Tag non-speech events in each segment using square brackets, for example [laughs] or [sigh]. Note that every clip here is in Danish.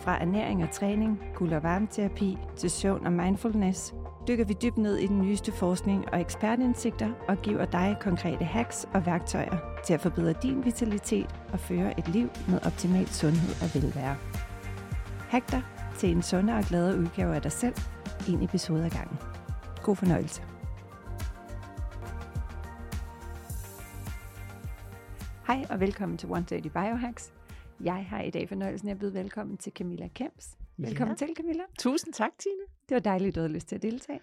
Fra ernæring og træning, kul- og varmeterapi til søvn og mindfulness, dykker vi dybt ned i den nyeste forskning og ekspertindsigter og giver dig konkrete hacks og værktøjer til at forbedre din vitalitet og føre et liv med optimal sundhed og velvære. Hack dig til en sundere og gladere udgave af dig selv, en episode ad gangen. God fornøjelse. Hej og velkommen til 130 Biohacks. Jeg har i dag fornøjelsen af at byde velkommen til Camilla Kemps. Velkommen ja. til, Camilla. Tusind tak, Tine. Det var dejligt, du havde lyst til at deltage.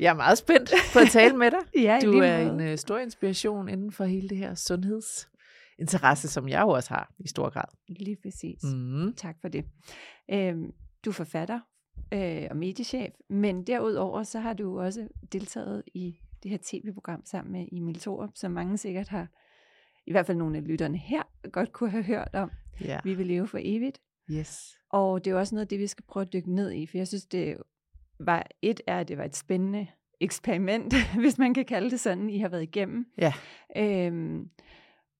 Jeg er meget spændt på at tale med dig. [laughs] ja, du er en uh, stor inspiration inden for hele det her sundhedsinteresse, som jeg jo også har i stor grad. Lige præcis. Mm. Tak for det. Øhm, du er forfatter øh, og mediechef, men derudover så har du også deltaget i det her tv-program sammen med Emil Thorup, som mange sikkert har, i hvert fald nogle af lytterne her, godt kunne have hørt om. Ja. Vi vil leve for evigt. Yes. Og det er også noget af det, vi skal prøve at dykke ned i, for jeg synes, det var, et er, at det var et spændende eksperiment, [laughs] hvis man kan kalde det sådan, I har været igennem. Ja. Øhm,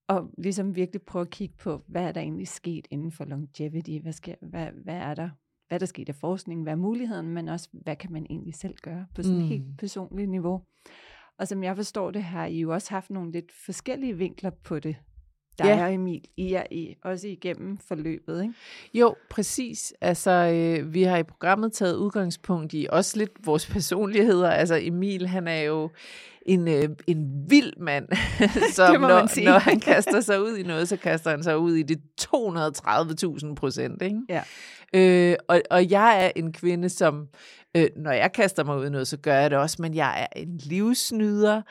og ligesom virkelig prøve at kigge på, hvad er der egentlig sket inden for longevity? Hvad, sker, hvad, hvad er der? Hvad er der sket af forskning? Hvad er muligheden? Men også, hvad kan man egentlig selv gøre på sådan et mm. helt personligt niveau? Og som jeg forstår det, har I jo også haft nogle lidt forskellige vinkler på det dig ja. og Emil, I er i, også igennem forløbet, ikke? Jo, præcis. Altså, øh, vi har i programmet taget udgangspunkt i også lidt vores personligheder. Altså, Emil, han er jo en, øh, en vild mand, [laughs] som når, når han kaster sig ud i noget, så kaster han sig ud i det 230.000 procent, ikke? Ja. Øh, og, og jeg er en kvinde, som Øh, når jeg kaster mig ud i noget, så gør jeg det også, men jeg er en livsnyder.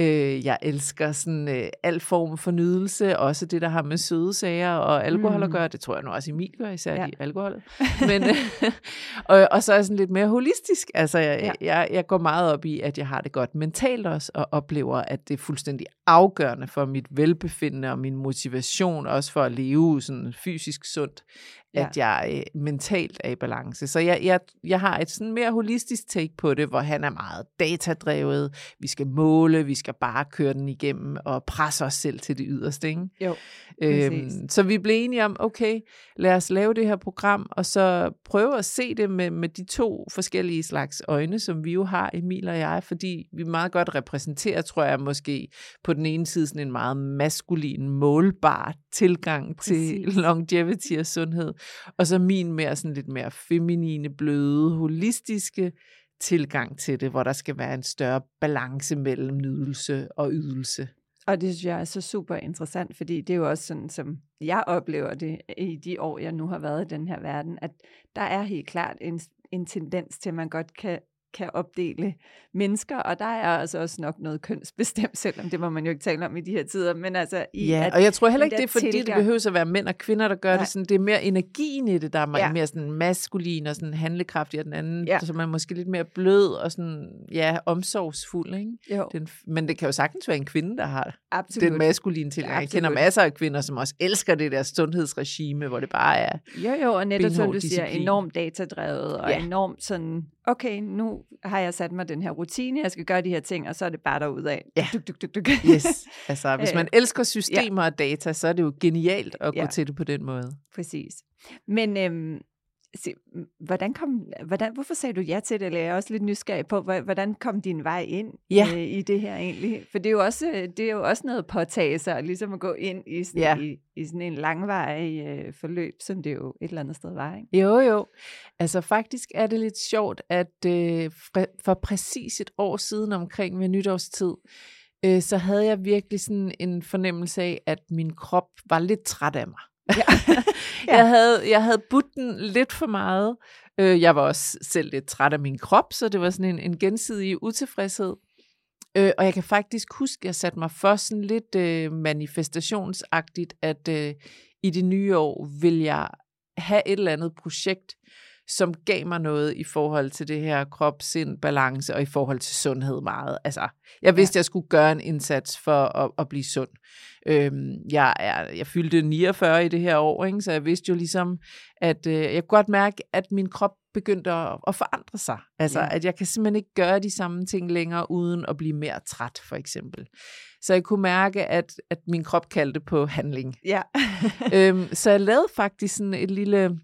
Øh, jeg elsker sådan øh, al form for nydelse, også det, der har med søde sager og alkohol mm. at gøre. Det tror jeg nu også Emil gør, især ja. i alkohol. Men, øh, [laughs] og, og så er jeg sådan lidt mere holistisk. Altså, jeg, ja. jeg, jeg går meget op i, at jeg har det godt mentalt også, og oplever, at det er fuldstændig afgørende for mit velbefindende og min motivation, også for at leve sådan fysisk sundt, ja. at jeg øh, mentalt er i balance. Så jeg, jeg, jeg har et sådan mere holistisk take på det, hvor han er meget datadrevet. Vi skal måle, vi skal bare køre den igennem og presse os selv til det yderste. Ikke? Jo, øhm, så vi blev enige om, okay, lad os lave det her program, og så prøve at se det med, med de to forskellige slags øjne, som vi jo har, Emil og jeg, fordi vi meget godt repræsenterer, tror jeg måske, på den ene side sådan en meget maskulin, målbar tilgang Præcis. til longevity og sundhed, og så min mere sådan lidt mere feminine, bløde, holistiske tilgang til det, hvor der skal være en større balance mellem nydelse og ydelse. Og det synes jeg er så super interessant, fordi det er jo også sådan, som jeg oplever det i de år, jeg nu har været i den her verden, at der er helt klart en, en tendens til, at man godt kan kan opdele mennesker, og der er altså også nok noget kønsbestemt, selvom det må man jo ikke tale om i de her tider, men altså... I, ja, at, og jeg tror heller ikke, det er fordi, tilgang... det behøver at være mænd og kvinder, der gør Nej. det sådan, det er mere energien i det, der er ja. mere sådan maskulin og sådan handlekraftig, og den anden, ja. så man er måske lidt mere blød og sådan, ja, omsorgsfuld, ikke? Jo. Den, men det kan jo sagtens være en kvinde, der har Absolut. den maskuline til. Jeg kender masser af kvinder, som også elsker det der sundhedsregime, hvor det bare er Jo, jo, og netop som du siger, enormt datadrevet, og ja. enormt sådan okay, nu har jeg sat mig den her rutine, jeg skal gøre de her ting, og så er det bare derudad. Ja. Duk, duk, duk, duk. Yes. [laughs] Altså, hvis man elsker systemer ja. og data, så er det jo genialt at ja. gå til det på den måde. Præcis. Men øhm, se, hvordan kom, hvordan, hvorfor sagde du ja til det? Eller jeg er også lidt nysgerrig på, hvordan kom din vej ind ja. øh, i det her egentlig? For det er jo også, det er jo også noget påtage sig, ligesom at gå ind i sådan, ja. i, i sådan en langvarig øh, forløb, som det jo et eller andet sted var. Ikke? Jo, jo. Altså faktisk er det lidt sjovt, at øh, for præcis et år siden omkring ved nytårstid, øh, så havde jeg virkelig sådan en fornemmelse af, at min krop var lidt træt af mig. [laughs] Ja. Jeg, havde, jeg havde budt den lidt for meget. Øh, jeg var også selv lidt træt af min krop, så det var sådan en, en gensidig utilfredshed. Øh, og jeg kan faktisk huske, at jeg satte mig for sådan lidt øh, manifestationsagtigt, at øh, i det nye år vil jeg have et eller andet projekt, som gav mig noget i forhold til det her krop, sind, balance og i forhold til sundhed meget. Altså, jeg vidste, ja. jeg skulle gøre en indsats for at, at blive sund. Øhm, jeg, er, jeg fyldte 49 i det her år, ikke? så jeg vidste jo ligesom, at øh, jeg kunne godt mærke, at min krop begyndte at, at forandre sig. Altså, ja. at jeg kan simpelthen ikke gøre de samme ting længere, uden at blive mere træt, for eksempel. Så jeg kunne mærke, at, at min krop kaldte på handling. Ja. øhm, [laughs] så jeg lavede faktisk sådan et lille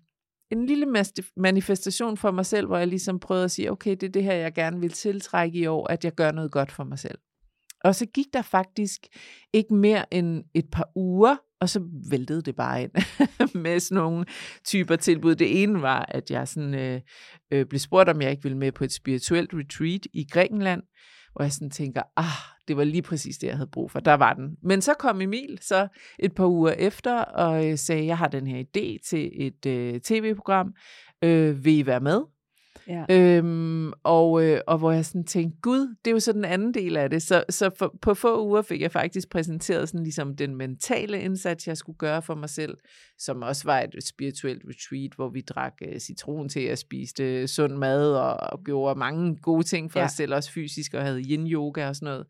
en lille manifestation for mig selv, hvor jeg ligesom prøvede at sige, okay, det er det her, jeg gerne vil tiltrække i år, at jeg gør noget godt for mig selv. Og så gik der faktisk ikke mere end et par uger, og så væltede det bare ind [laughs] med sådan nogle typer tilbud. Det ene var, at jeg sådan, øh, øh, blev spurgt, om jeg ikke ville med på et spirituelt retreat i Grækenland, hvor jeg sådan tænker, ah, det var lige præcis det, jeg havde brug for. Der var den. Men så kom Emil så et par uger efter og øh, sagde, jeg har den her idé til et øh, tv-program. Øh, vil I være med? Ja. Øhm, og, øh, og hvor jeg sådan tænkte, gud, det er jo så den anden del af det. Så, så for, på få uger fik jeg faktisk præsenteret sådan ligesom den mentale indsats, jeg skulle gøre for mig selv, som også var et spirituelt retreat, hvor vi drak uh, citron til og spiste sund mad og, og gjorde mange gode ting for ja. os selv, også fysisk, og havde yin-yoga og sådan noget.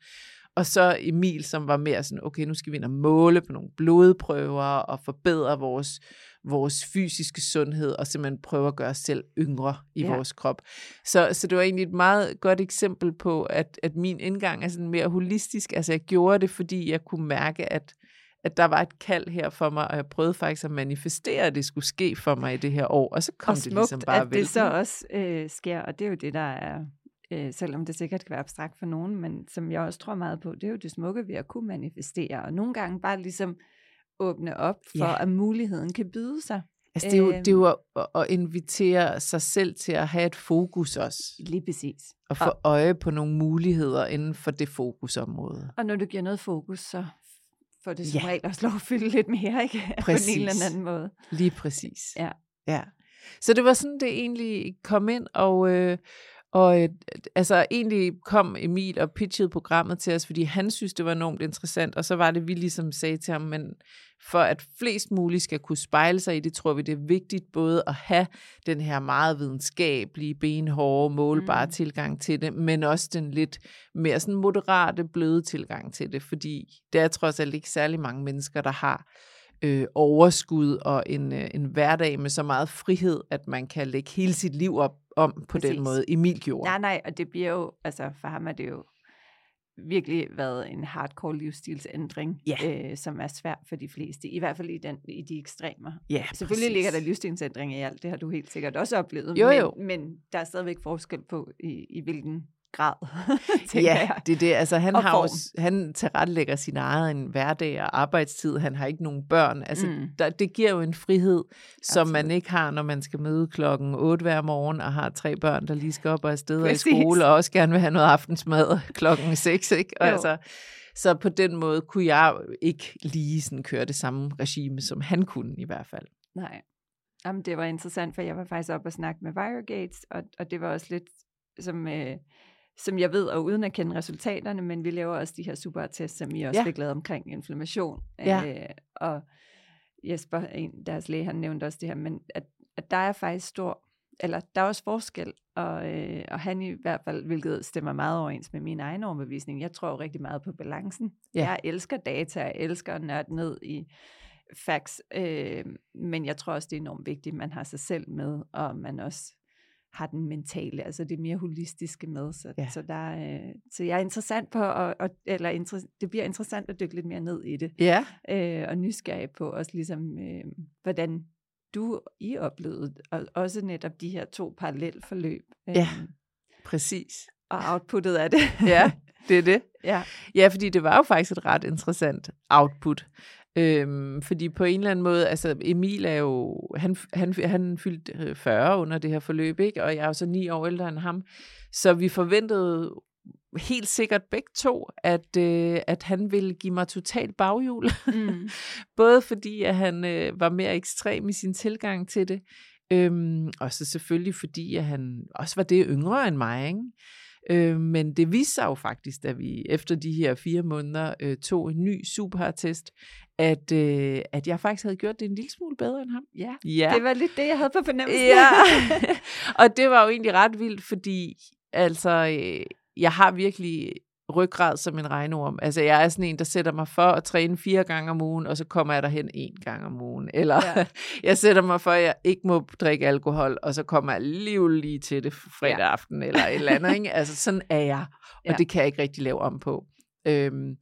Og så Emil, som var mere sådan, okay, nu skal vi ind og måle på nogle blodprøver og forbedre vores, vores fysiske sundhed og simpelthen prøve at gøre os selv yngre i ja. vores krop. Så, så det var egentlig et meget godt eksempel på, at, at min indgang er sådan mere holistisk. Altså jeg gjorde det, fordi jeg kunne mærke, at at der var et kald her for mig, og jeg prøvede faktisk at manifestere, at det skulle ske for mig i det her år, og så kom og det ligesom bare at det så også øh, sker, og det er jo det, der er øh, selvom det sikkert kan være abstrakt for nogen, men som jeg også tror meget på, det er jo det smukke ved at kunne manifestere, og nogle gange bare ligesom åbne op for, ja. at muligheden kan byde sig. Altså det er jo, det er jo øhm. at, at invitere sig selv til at have et fokus også. Lige præcis. Og få og, øje på nogle muligheder inden for det fokusområde. Og når du giver noget fokus, så får det som ja. regel også lov at fylde lidt mere, ikke? Præcis. [laughs] på en eller anden måde. Lige præcis. Ja. ja. Så det var sådan, det egentlig kom ind, og, øh, og øh, altså egentlig kom Emil og pitchede programmet til os, fordi han synes, det var enormt interessant, og så var det, vi ligesom sagde til ham, men for at flest muligt skal kunne spejle sig i det, tror vi, det er vigtigt både at have den her meget videnskabelige, benhårde, målbare mm. tilgang til det, men også den lidt mere sådan moderate, bløde tilgang til det, fordi det er trods alt ikke særlig mange mennesker, der har øh, overskud og en, øh, en hverdag med så meget frihed, at man kan lægge hele sit liv op om på Præcis. den måde, Emil gjorde. Nej, nej, og det bliver jo, altså for ham er det jo virkelig været en hardcore livsstilsændring, ja. øh, som er svært for de fleste, i hvert fald i, den, i de ekstremer. Ja, Selvfølgelig præcis. ligger der livsstilsændring i alt, det har du helt sikkert også oplevet, jo, jo. Men, men der er stadigvæk forskel på, i, i hvilken grad, [laughs] ja, jeg. det er det. Altså, han, har også, han tilrettelægger sin egen hverdag og arbejdstid. Han har ikke nogen børn. Altså, mm. der, det giver jo en frihed, som Absolut. man ikke har, når man skal møde klokken 8 hver morgen og har tre børn, der lige skal op og afsted og i skole, og også gerne vil have noget aftensmad [laughs] klokken 6. Ikke? Og altså, så på den måde kunne jeg ikke lige sådan køre det samme regime, som han kunne i hvert fald. Nej. Jamen, det var interessant, for jeg var faktisk op og snakke med Virogates, og, og det var også lidt som... Øh, som jeg ved, og uden at kende resultaterne, men vi laver også de her supertest, som I også ja. fik lavet omkring inflammation. Ja. Øh, og Jesper, en, deres læge, han nævnte også det her, men at, at der er faktisk stor, eller der er også forskel, og, øh, og han i hvert fald, hvilket stemmer meget overens med min egen overbevisning, jeg tror rigtig meget på balancen. Ja. Jeg elsker data, jeg elsker at nørde ned i facts, øh, men jeg tror også, det er enormt vigtigt, at man har sig selv med, og man også har den mentale, altså det mere holistiske med. Så, ja. så, der, øh, så jeg er interessant på, at, at, eller inter, det bliver interessant at dykke lidt mere ned i det. Ja. Øh, og nysgerrig på også ligesom, øh, hvordan du I oplevede, og også netop de her to parallelforløb. Øh, ja, præcis. Og outputtet af det. ja, det er det. [laughs] Ja. ja, fordi det var jo faktisk et ret interessant output. Øhm, fordi på en eller anden måde, altså Emil er jo, han, han, han fyldte 40 øh, under det her forløb, ikke? og jeg er jo så ni år ældre end ham. Så vi forventede helt sikkert begge to, at, øh, at han ville give mig totalt baghjul. Mm. [laughs] Både fordi, at han øh, var mere ekstrem i sin tilgang til det, øhm, og så selvfølgelig fordi, at han også var det yngre end mig. Ikke? Øh, men det viste sig jo faktisk, da vi efter de her fire måneder øh, tog en ny supertest, at, øh, at jeg faktisk havde gjort det en lille smule bedre end ham. Ja, ja. det var lidt det, jeg havde på fornemmelsen. Ja, [laughs] og det var jo egentlig ret vildt, fordi altså, øh, jeg har virkelig ryggrad som en regnorm. Altså, jeg er sådan en, der sætter mig for at træne fire gange om ugen, og så kommer jeg derhen en gang om ugen. Eller ja. [laughs] jeg sætter mig for, at jeg ikke må drikke alkohol, og så kommer jeg lige lige til det fredag ja. aften, eller et eller andet. Ikke? Altså, sådan er jeg, og ja. det kan jeg ikke rigtig lave om på. Øhm,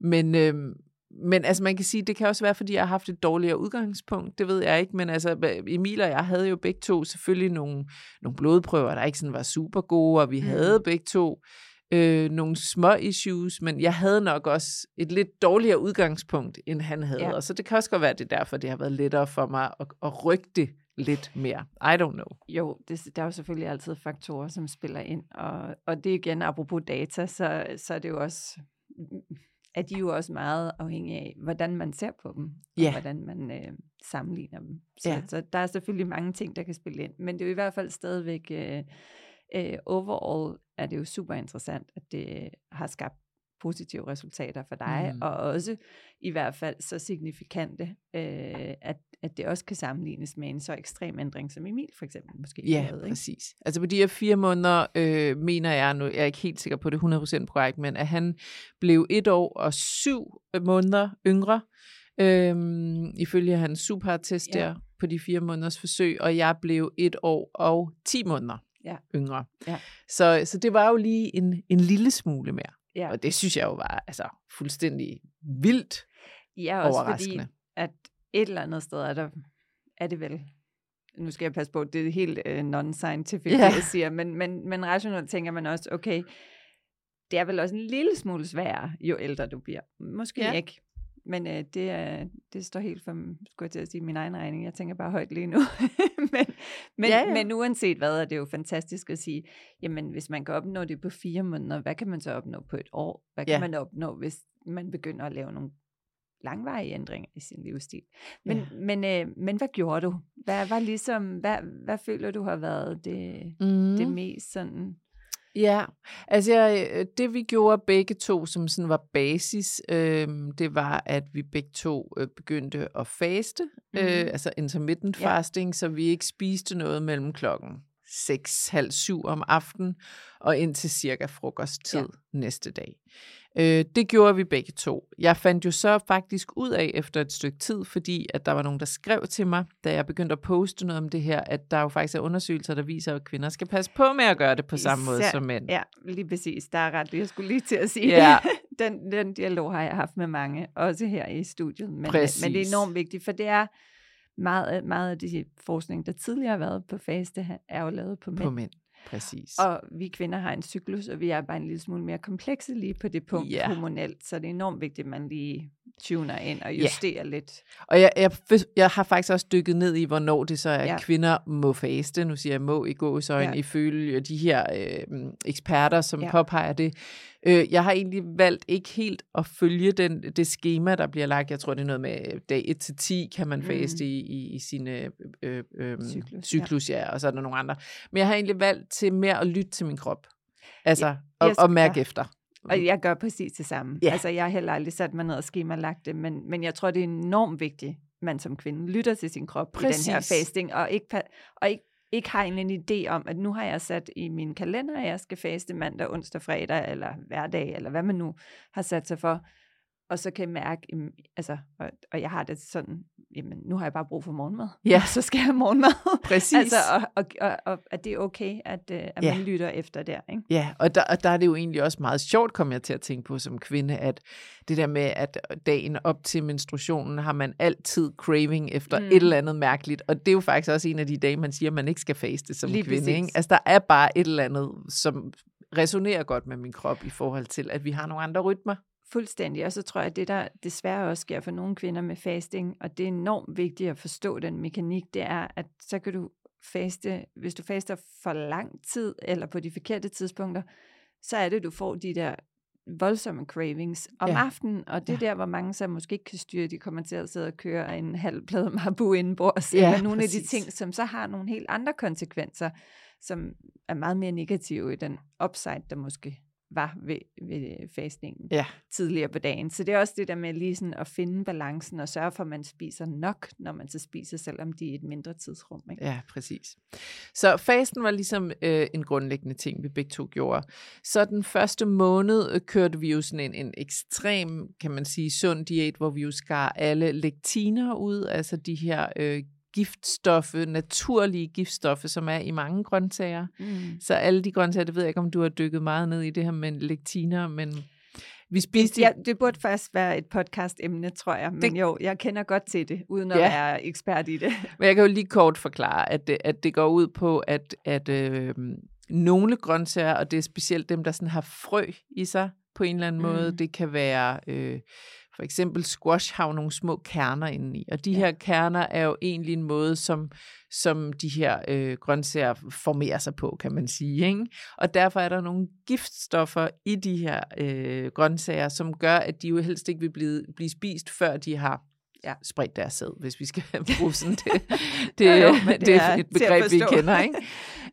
men, øhm, men altså man kan sige, det kan også være, fordi jeg har haft et dårligere udgangspunkt, det ved jeg ikke, men altså Emil og jeg havde jo begge to selvfølgelig nogle, nogle blodprøver, der ikke sådan var super gode, og vi mm. havde begge to øh, nogle små issues, men jeg havde nok også et lidt dårligere udgangspunkt, end han havde. Ja. Og så det kan også godt være, det er derfor, det har været lettere for mig at, at rykke det lidt mere. I don't know. Jo, det, der er jo selvfølgelig altid faktorer, som spiller ind. Og, og det er igen, apropos data, så, så er det jo også er de jo også meget afhængige af, hvordan man ser på dem, ja. og hvordan man øh, sammenligner dem. Så, ja. så der er selvfølgelig mange ting, der kan spille ind, men det er jo i hvert fald stadigvæk, øh, øh, overall er det jo super interessant, at det har skabt positive resultater for dig, mm. og også i hvert fald så signifikante, øh, at, at det også kan sammenlignes med en så ekstrem ændring, som Emil for eksempel måske Ja, havde, ikke? præcis. Altså på de her fire måneder, øh, mener jeg nu, jeg er ikke helt sikker på det 100% korrekt, men at han blev et år og syv måneder yngre, øh, ifølge hans supertest ja. der på de fire måneders forsøg, og jeg blev et år og ti måneder ja. yngre. Ja. Så, så det var jo lige en, en lille smule mere. Ja. Og det synes jeg jo var altså, fuldstændig vildt Ja, også fordi, at et eller andet sted er, der, er det vel, nu skal jeg passe på, det er helt uh, non-scientific, ja. jeg siger, men, men, men rationelt tænker man også, okay, det er vel også en lille smule sværere, jo ældre du bliver. Måske ja. ikke, men øh, det, er, det står helt for, skulle jeg til at sige, min egen regning. Jeg tænker bare højt lige nu. [laughs] men, men, ja, ja. men uanset hvad, er det jo fantastisk at sige, jamen hvis man kan opnå det på fire måneder, hvad kan man så opnå på et år? Hvad kan ja. man opnå, hvis man begynder at lave nogle langvarige ændringer i sin livsstil. Men, ja. men, øh, men hvad gjorde du? Hvad var ligesom, hvad, hvad føler du har været det, mm. det mest sådan Ja, altså jeg, det vi gjorde begge to, som sådan var basis, øh, det var, at vi begge to øh, begyndte at faste, mm. øh, altså intermittent ja. fasting, så vi ikke spiste noget mellem klokken 6, halv syv om aftenen og indtil cirka frokosttid ja. næste dag. Øh, det gjorde vi begge to. Jeg fandt jo så faktisk ud af efter et stykke tid, fordi at der var nogen, der skrev til mig, da jeg begyndte at poste noget om det her, at der jo faktisk er undersøgelser, der viser, at kvinder skal passe på med at gøre det på samme Især, måde som mænd. Ja, lige præcis. Der er ret, jeg skulle lige til at sige ja. [laughs] den, den dialog har jeg haft med mange, også her i studiet. Men, men det er enormt vigtigt, for det er meget, meget af de forskning, der tidligere har været på faste, er jo lavet på mænd. På mænd. Præcis. Og vi kvinder har en cyklus, og vi er bare en lille smule mere komplekse lige på det punkt yeah. hormonelt, så det er enormt vigtigt, at man lige tuner ind og justerer yeah. lidt. Og jeg, jeg, jeg har faktisk også dykket ned i, hvornår det så er, at ja. kvinder må faste. Nu siger jeg må i gåsøjne, ja. ifølge de her øh, eksperter, som ja. påpeger det. Øh, jeg har egentlig valgt ikke helt at følge den, det schema, der bliver lagt. Jeg tror, det er noget med dag 1 til 10 kan man faste mm. i, i, i sine øh, øh, cyklus, cyklus ja. ja, og så er der nogle andre. Men jeg har egentlig valgt til mere at lytte til min krop. Altså, ja, og, og mærke ja. efter. Og jeg gør præcis det samme. Ja. Altså, jeg har heller aldrig sat mig ned og skemalagt det, men, men jeg tror, det er enormt vigtigt, man som kvinde lytter til sin krop præcis. i den her fasting, og ikke, og ikke ikke har en, en idé om, at nu har jeg sat i min kalender, at jeg skal faste mandag, onsdag, fredag, eller hverdag, eller hvad man nu har sat sig for. Og så kan jeg mærke, altså, og, og jeg har det sådan, jamen, nu har jeg bare brug for morgenmad. Ja. [laughs] så skal jeg have morgenmad. Præcis. altså, og, og, og, og at det er okay, at, øh, at ja. man lytter efter der. Ikke? Ja, og der, og der er det jo egentlig også meget sjovt, kommer jeg til at tænke på som kvinde, at det der med, at dagen op til menstruationen har man altid craving efter mm. et eller andet mærkeligt. Og det er jo faktisk også en af de dage, man siger, at man ikke skal faste som Lige kvinde. Ikke? Altså, der er bare et eller andet, som resonerer godt med min krop i forhold til, at vi har nogle andre rytmer. Fuldstændig, og så tror jeg, at det der desværre også sker for nogle kvinder med fasting, og det er enormt vigtigt at forstå den mekanik, det er, at så kan du faste, hvis du faster for lang tid, eller på de forkerte tidspunkter, så er det, du får de der voldsomme cravings om Ja. aftenen, og det er Ja. der, hvor mange så måske ikke kan styre, de kommer til at sidde og køre en halv plade marbu indenbords, Ja, eller nogle af præcis. de ting, som så har nogle helt andre konsekvenser, som er meget mere negative i den upside, der måske var ved, ved fastningen Ja. tidligere på dagen. Så det er også det der med lige sådan at finde balancen og sørge for, at man spiser nok, når man så spiser, selvom de er et mindre tidsrum. Ikke? Ja, præcis. Så fasten var ligesom øh, en grundlæggende ting, vi begge to gjorde. Så den første måned øh, kørte vi jo sådan en, en ekstrem, kan man sige, sund diæt, hvor vi jo skar alle lektiner ud, altså de her øh, giftstoffe, naturlige giftstoffe, som er i mange grøntsager. Mm. Så alle de grøntsager, det ved jeg ikke, om du har dykket meget ned i det her med lektiner, men vi spiste... Ja, det burde faktisk være et podcast-emne, tror jeg. Men Det- jo, jeg kender godt til det, uden at Ja. være ekspert i det. [laughs] Men jeg kan jo lige kort forklare, at det, at det går ud på, at, at øh, nogle grøntsager, og det er specielt dem, der sådan har frø i sig på en eller anden mm. måde, det kan være... Øh, for eksempel squash har jo nogle små kerner indeni, og de ja. Ja. her kerner er jo egentlig en måde, som, som de her øh, grøntsager formerer sig på, kan man sige. Ikke? Og derfor er der nogle giftstoffer i de her øh, grøntsager, som gør, at de jo helst ikke vil blive, blive spist, før de har ja, spredt deres sæd, hvis vi skal [laughs] bruge sådan det. [laughs] Det, Jo, jo, det, det er et begreb, vi kender. Ikke? [laughs]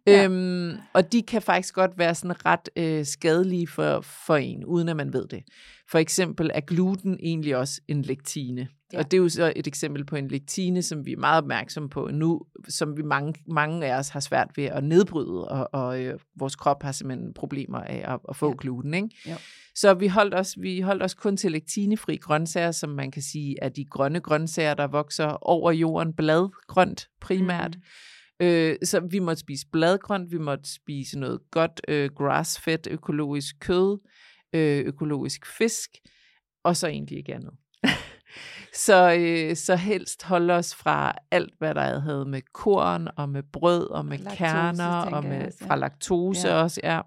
Ja. øhm, og de kan faktisk godt være sådan ret øh, skadelige for, for en, uden at man ved det. For eksempel er gluten egentlig også en lektine. Ja. Ja. Og det er jo så et eksempel på en lektine, som vi er meget opmærksomme på nu, som vi mange, mange af os har svært ved at nedbryde, og, og øh, vores krop har simpelthen problemer af at, at få ja. Ja. gluten. Ikke? Jo. Så vi holdt, os, vi holdt os kun til lektinefri grøntsager, som man kan sige er de grønne grøntsager, der vokser over jorden, bladgrønt primært. Mm. Øh, så vi måtte spise bladgrønt, vi måtte spise noget godt øh, grass-fed økologisk kød, øh, økologisk fisk, og så egentlig ikke andet. [laughs] så, øh, så helst holde os fra alt, hvad der havde med korn og med brød og med Laktose, kerner og med, også, ja. fra laktose ja. Også, ja.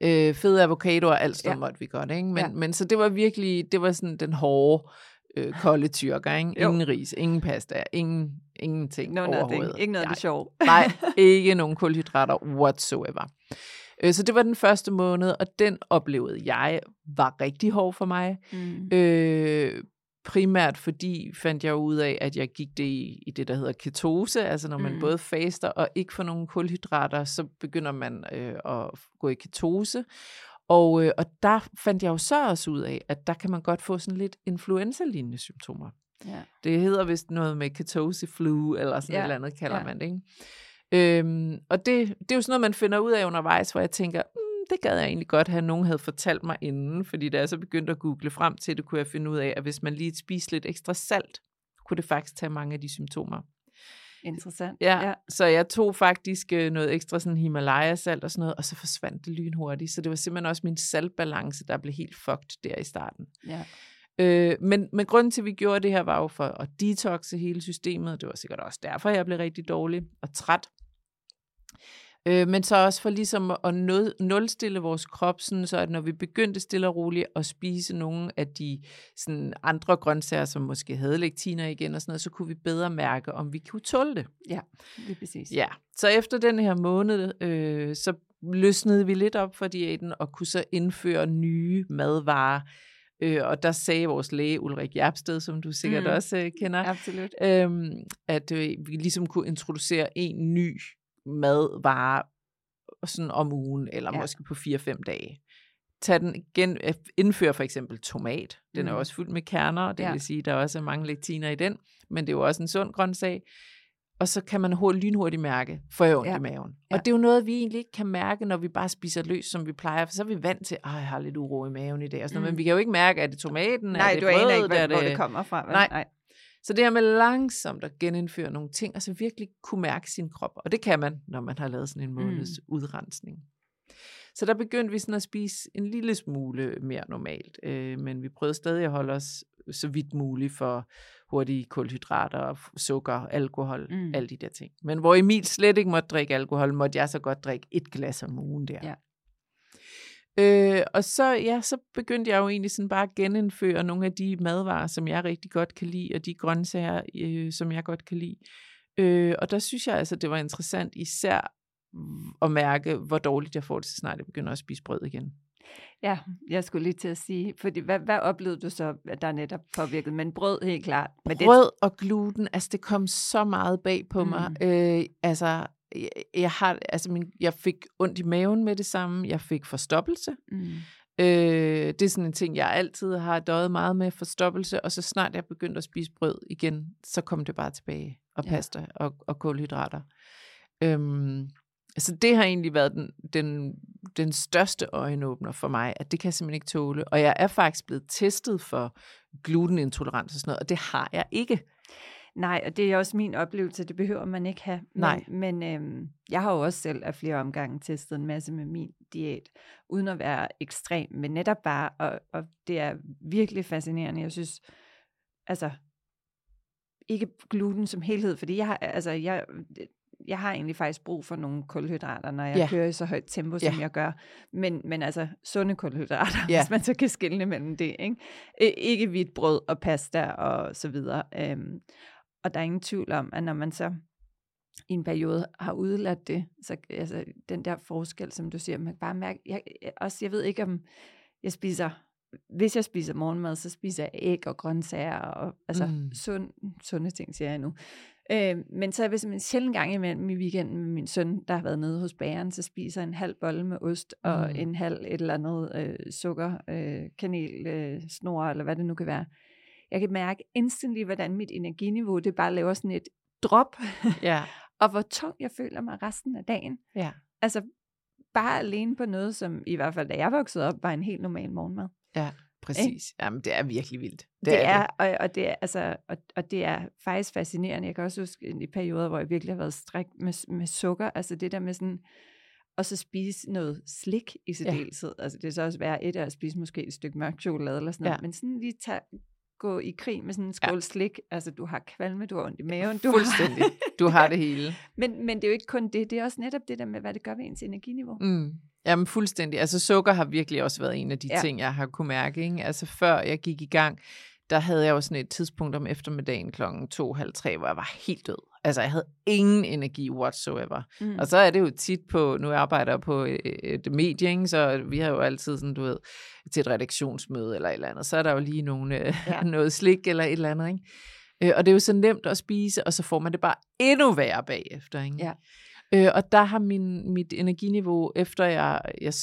Øh, fede avocadoer og alt sådan Ja. måtte vi godt, ikke? Men, Ja. men så det var virkelig, det var sådan den hårde, øh, kolde tyrker, ikke? Jo. Ingen ris, ingen pasta, ingen, ingenting No overhovedet. nothing. Ikke noget det sjov. Nej, [laughs] [laughs] ikke nogen kulhydrater whatsoever. Øh, Så det var den første måned, og den oplevede jeg var rigtig hård for mig. Mm. Øh, primært fordi fandt jeg ud af, at jeg gik det i, i det, der hedder ketose, altså når man. Mm. både faster og ikke får nogen kulhydrater, så begynder man øh, at gå i ketose. Og, øh, og der fandt jeg jo så også ud af, at der kan man godt få sådan lidt influenza-lignende symptomer. Ja. Det hedder vist noget med ketose flu, eller sådan ja. Et eller andet kalder ja. man det, ikke? Øhm, og det, det er jo sådan noget, man finder ud af undervejs, hvor jeg tænker, mm, det gad jeg egentlig godt have, at nogen havde fortalt mig inden, fordi da jeg så begyndte at google frem til det, kunne jeg finde ud af, at hvis man lige spiser lidt ekstra salt, kunne det faktisk tage mange af de symptomer. Interessant. Ja, ja. så jeg tog faktisk øh, noget ekstra sådan Himalaya-salt og sådan noget, og så forsvandt det lynhurtigt. Så det var simpelthen også min saltbalance, der blev helt fucked der i starten. ja. Øh, men, men grunden til, at vi gjorde det her, var jo for at detoxe hele systemet. Det var sikkert også derfor, jeg blev rigtig dårlig og træt. Øh, men så også for ligesom at nul, nulstille vores krop, sådan så at når vi begyndte stille og roligt at spise nogle af de sådan andre grøntsager, som måske havde lektiner igen og sådan noget, så kunne vi bedre mærke, om vi kunne tåle det. ja, lige præcis. Ja, så efter den her måned, øh, så løsnede vi lidt op for diæten og kunne så indføre nye madvarer. Øh, og der sagde vores læge Ulrik Jerpsted, som du sikkert. Mm. også øh, kender, Absolut. øhm, at øh, vi ligesom kunne introducere en ny madvare sådan om ugen, eller ja. Måske på 4-5 dage. Tag den igen, øh, indfør for eksempel tomat. Den mm. er også fyldt med kerner, det ja. Vil sige, der er også mange lektiner i den, men det er jo også en sund grøntsag. Og så kan man hurtigt, lynhurtigt mærke, får jeg ondt ja. I maven. Ja. Og det er jo noget, vi egentlig ikke kan mærke, når vi bare spiser løs, som vi plejer, for så er vi vant til, at jeg har lidt uro i maven i dag. Og sådan noget. Mm. Men vi kan jo ikke mærke, er det tomaten, Nej, er det du aner ikke, brødet, hvad, er hvor det kommer fra. vel? Nej. Nej. Så det her med langsomt at genindføre nogle ting, og så virkelig kunne mærke sin krop. Og det kan man, når man har lavet sådan en måneds mm. udrensning. Så der begyndte vi sådan at spise en lille smule mere normalt. Øh, men vi prøvede stadig at holde os så vidt muligt for hurtige kulhydrater, sukker, alkohol, mm. Mm. alle de der ting. Men hvor Emil slet ikke måtte drikke alkohol, måtte jeg så godt drikke et glas om ugen der. Ja. Øh, og så, ja, så begyndte jeg jo egentlig sådan bare at genindføre nogle af de madvarer, som jeg rigtig godt kan lide, og de grøntsager, øh, som jeg godt kan lide. Øh, og der synes jeg altså, det var interessant, især at mærke, hvor dårligt jeg får det, så snart jeg begynder at spise brød igen. Ja, jeg skulle lige til at sige, fordi hvad, hvad oplevede du så, at der er netop påvirket? Men brød helt klart. Men Brød det... og gluten, altså det kom så meget bag på mm. mig. Øh, altså, jeg, jeg, har, altså min, jeg fik ondt i maven med det samme. Jeg fik forstoppelse. Mm. Øh, det er sådan en ting, jeg altid har døjet meget med, forstoppelse. Og så snart jeg begyndte at spise brød igen, så kom det bare tilbage. Og pasta ja. og, og kulhydrater. Øhm, så det har egentlig været den, den, den største øjenåbner for mig, at det kan jeg simpelthen ikke tåle. Og jeg er faktisk blevet testet for glutenintolerans og sådan noget, og det har jeg ikke. Nej, og det er også min oplevelse, det behøver man ikke have. Men, Nej. Men øhm, jeg har jo også selv af flere omgange testet en masse med min diæt, uden at være ekstrem, men netop bare, og, og det er virkelig fascinerende. Jeg synes, altså, ikke gluten som helhed, fordi jeg har, altså, jeg, jeg har egentlig faktisk brug for nogle kulhydrater, når jeg ja. kører i så højt tempo, som ja. jeg gør. Men, men altså sunde kulhydrater, [laughs] ja. hvis man så kan skille mellem det. Ikke? Ikke hvidt brød og pasta og så videre. Øhm, og der er ingen tvivl om, at når man så i en periode har udladt det, så altså, den der forskel, som du siger, man kan bare mærke, jeg, også, jeg ved ikke om, jeg spiser, hvis jeg spiser morgenmad, så spiser jeg æg og grøntsager, og altså mm. sund, sunde ting, siger jeg nu. Øh, men så er jeg en sjældent gang imellem i weekenden med min søn, der har været nede hos bageren, så spiser en halv bolle med ost og mm. en halv et eller andet øh, sukker, øh, kanel, øh, snor, eller hvad det nu kan være. Jeg kan mærke instantly, hvordan mit energiniveau, det bare laver sådan et drop. Ja. [laughs] og hvor tung jeg føler mig resten af dagen. Ja. Altså, bare alene på noget, som i hvert fald, da jeg voksede op, var en helt normal morgenmad. Ja. Præcis. Ikke? Jamen, det er virkelig vildt. Det, det er, er det. Og, og, det er, altså, og, og det er faktisk fascinerende. Jeg kan også huske i perioder, hvor jeg virkelig har været strik med, med sukker. Altså det der med sådan, og så spise noget slik i særdeleshed. Ja. Altså det er så også være et af at spise måske et stykke mørk chokolade eller sådan noget. Ja. Men sådan lige tage, gå i krig med sådan en skål ja. slik. Altså du har kvalme, du har ondt i maven. Du Fuldstændig. Har... [laughs] du har det hele. men, men det er jo ikke kun det. Det er også netop det der med, hvad det gør ved ens energiniveau. Mm. Jamen fuldstændig. Altså sukker har virkelig også været en af de ja. ting, jeg har kunne mærke. Ikke? Altså før jeg gik i gang, der havde jeg jo sådan et tidspunkt om eftermiddagen klokken 2.30, hvor jeg var helt død. Altså jeg havde ingen energi whatsoever. Mm. Og så er det jo tit på, nu arbejder jeg på øh, et medie, ikke? så vi har jo altid sådan, du ved, til et redaktionsmøde eller et eller andet, så er der jo lige nogle, øh, ja. [laughs] noget slik eller et eller andet. Ikke? Øh, og det er jo så nemt at spise, og så får man det bare endnu værre bagefter. Ikke? Ja. Øh, og der har min, mit energiniveau, efter jeg, jeg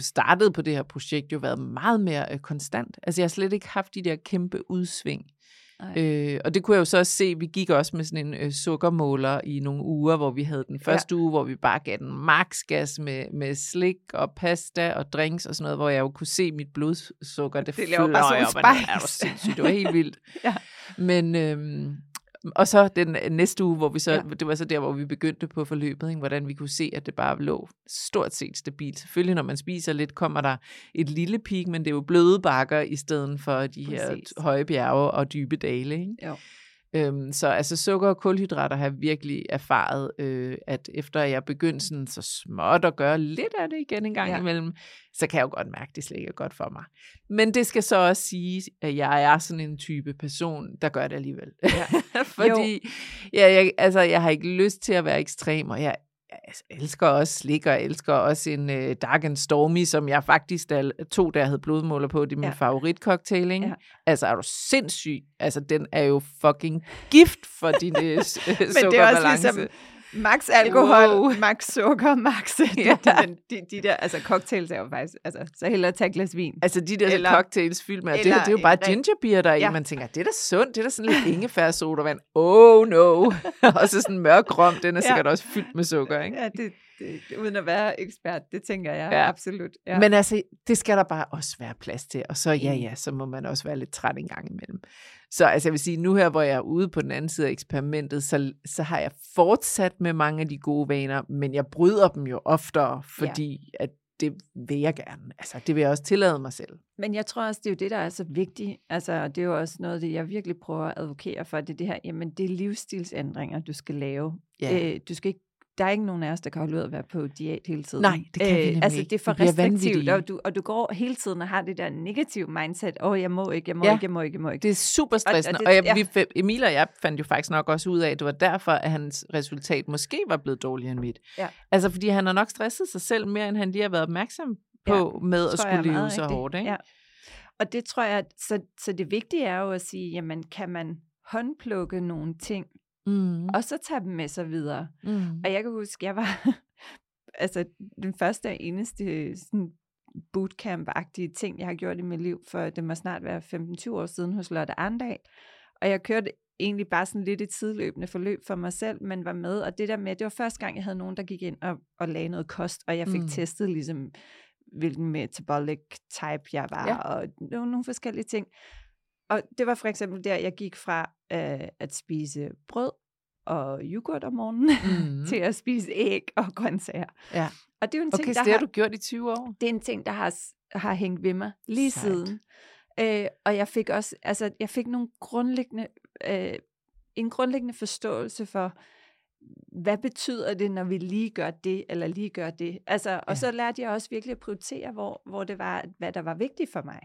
startede på det her projekt, jo været meget mere øh, konstant. Altså jeg har slet ikke haft de der kæmpe udsving. Øh, og det kunne jeg jo så også se, vi gik også med sådan en øh, sukkermåler i nogle uger, hvor vi havde den første ja. uge, hvor vi bare gav den max gas med, med slik og pasta og drinks og sådan noget, hvor jeg jo kunne se mit blodsukker, det, det fløj op. Det var sindssygt, det var helt vildt. [laughs] ja. Men, øhm, og så den næste uge, hvor vi så, ja. det var så der, hvor vi begyndte på forløbet, ikke? hvordan vi kunne se, at det bare lå stort set stabilt. Selvfølgelig, når man spiser lidt, kommer der et lille peak, men det er jo bløde bakker i stedet for de Præcis. her høje bjerge og dybe dale. Ikke? Jo. Øhm, så altså sukker og kulhydrater har jeg virkelig erfaret, øh, at efter jeg begyndte sådan så småt at gøre lidt af det igen en gang ja. imellem, så kan jeg jo godt mærke, at det slet ikke er godt for mig. Men det skal så også sige, at jeg er sådan en type person, der gør det alligevel. Ja. [laughs] Fordi ja, jeg, altså, jeg har ikke lyst til at være ekstrem, og jeg jeg elsker også slik, og jeg elsker også en uh, Dark and Stormy, som jeg faktisk da, to, der havde blodmåler på. Det er min ja. favoritcocktail, ikke? Ja. Altså, er du sindssyg? Altså, den er jo fucking gift for din uh, [laughs] Men det er også ligesom, Max alkohol, wow. max sukker, max [laughs] ja. [laughs] de, de, de der, altså cocktails er jo faktisk, altså så hellere tage et glas vin. Altså de der eller, cocktails fyldt med, det, det er jo bare ginger beer der ja. man tænker, det er da sundt, det er da sådan lidt ingefær sodavand. Oh no. [laughs] og så sådan mørk rom, den er sikkert ja. også fyldt med sukker, ikke? Ja, det, det, det, uden at være ekspert, det tænker jeg ja. absolut. Ja. Men altså, det skal der bare også være plads til, og så ja, ja, så må man også være lidt træt en gang imellem. Så altså, jeg vil sige, nu her, hvor jeg er ude på den anden side af eksperimentet, så, så har jeg fortsat med mange af de gode vaner, men jeg bryder dem jo oftere, fordi ja. at det vil jeg gerne. Altså, det vil jeg også tillade mig selv. Men jeg tror også, det er jo det, der er så vigtigt. Altså, det er jo også noget, det jeg virkelig prøver at advokere for, det er det her, jamen det er livsstilsændringer, du skal lave. Ja. Øh, du skal ikke der er ikke nogen af os, der kan holde ud at være på diæt hele tiden. Nej, det kan vi nemlig Altså, det er for restriktivt, og du, og du går hele tiden og har det der negative mindset. Åh, oh, jeg må ikke, jeg må Ja. ikke, jeg må ikke, jeg må ikke. Det er super stressende. Og, det- og, jeg, ja. vi, Emil og jeg fandt jo faktisk nok også ud af, at det var derfor, at hans resultat måske var blevet dårligere end mit. Ja. Altså, fordi han har nok stresset sig selv mere, end han lige har været opmærksom på med at skulle leve så rigtigt. hårdt. Ikke? Ja. Og det tror jeg, så, så det vigtige er jo at sige, jamen kan man håndplukke nogle ting, Mm. og så tage dem med sig videre. Mm. Og jeg kan huske, jeg var [laughs] altså den første og eneste sådan bootcamp-agtige ting, jeg har gjort i mit liv, for det må snart være 15-20 år siden hos Lotte Arndal. Og jeg kørte egentlig bare sådan lidt et tidløbende forløb for mig selv, men var med. Og det der med, det var første gang, jeg havde nogen, der gik ind og, og lagde noget kost, og jeg fik Mm. testet ligesom, hvilken metabolic type jeg var, ja. og nogle, nogle forskellige ting. Og det var for eksempel der, jeg gik fra øh, at spise brød og yoghurt om morgenen, Mm. [laughs] til at spise æg og grøntsager. Ja. Og det er jo en ting, Okay, der det har har, du gjort i 20 år? det er en ting, der har, har hængt ved mig lige Sejt. siden. Øh, og jeg fik også, altså jeg fik nogle grundlæggende, øh, en grundlæggende forståelse for, hvad betyder det, når vi lige gør det, eller lige gør det. Altså, og Ja. så lærte jeg også virkelig at prioritere, hvor, hvor det var, hvad der var vigtigt for mig.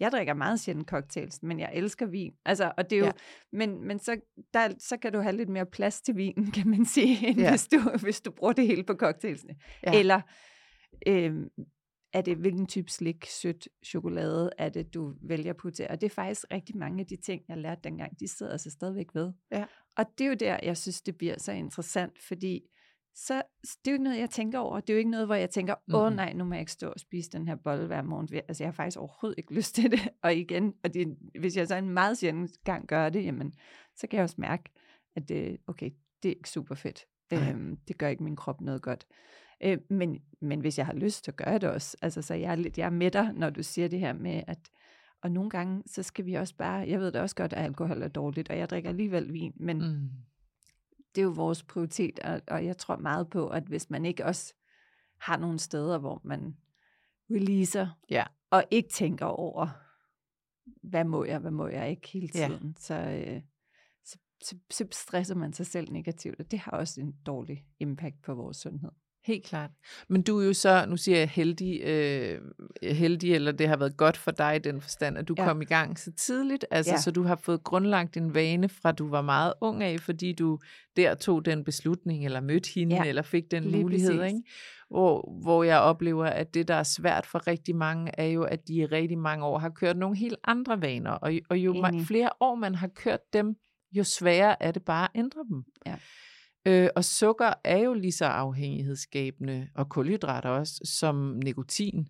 Jeg drikker meget sjældent cocktails, men jeg elsker vin. Altså, og det er jo, Ja. men, men så, der, så kan du have lidt mere plads til vinen, kan man sige, [laughs] end Ja. hvis, du, hvis du bruger det hele på cocktailsene. Ja. Ja. Eller øh, er det, hvilken type slik, sødt chokolade er det, du vælger at putte Og det er faktisk rigtig mange af de ting, jeg lærte dengang, de sidder altså stadigvæk ved. Ja. Og det er jo der, jeg synes, det bliver så interessant, fordi så, det er jo ikke noget, jeg tænker over. Det er jo ikke noget, hvor jeg tænker, åh Mhm. nej, nu må jeg ikke stå og spise den her bolle hver morgen. Altså, jeg har faktisk overhovedet ikke lyst til [laughs] det. Og igen, og det, hvis jeg så en meget sjældent gang gør det, jamen, så kan jeg også mærke, at det, okay, det er ikke super fedt. Nej. Øhm, det gør ikke min krop noget godt. Øh, men, men hvis jeg har lyst, så gør jeg det også. Altså, så jeg er, lidt, jeg er med dig, når du siger det her med, at og nogle gange, så skal vi også bare, jeg ved da også godt, at alkohol er dårligt, og jeg drikker alligevel vin, men mm. Det er jo vores prioritet, og, og jeg tror meget på, at hvis man ikke også har nogle steder, hvor man releaser, Ja. og ikke tænker over, hvad må jeg, hvad må jeg ikke hele Ja. tiden, så, øh, så, så, så stresser man sig selv negativt, og det har også en dårlig impact på vores sundhed. Helt klart. Men du er jo så, nu siger jeg heldig, øh, heldig, eller det har været godt for dig i den forstand, at du ja. Kom i gang så tidligt, altså ja. Så du har fået grundlagt en vane fra du var meget ung af, fordi du der tog den beslutning, eller mødte hende, ja. Eller fik den lige mulighed, præcis. ikke? Hvor, hvor jeg oplever, at det, der er svært for rigtig mange, er jo, at de i rigtig mange år har kørt nogle helt andre vaner, og, og jo Enig. flere år man har kørt dem, jo sværere er det bare at ændre dem. Ja. Øh, og sukker er jo lige så afhængighedsskabende, og kulhydrater også, som nikotin.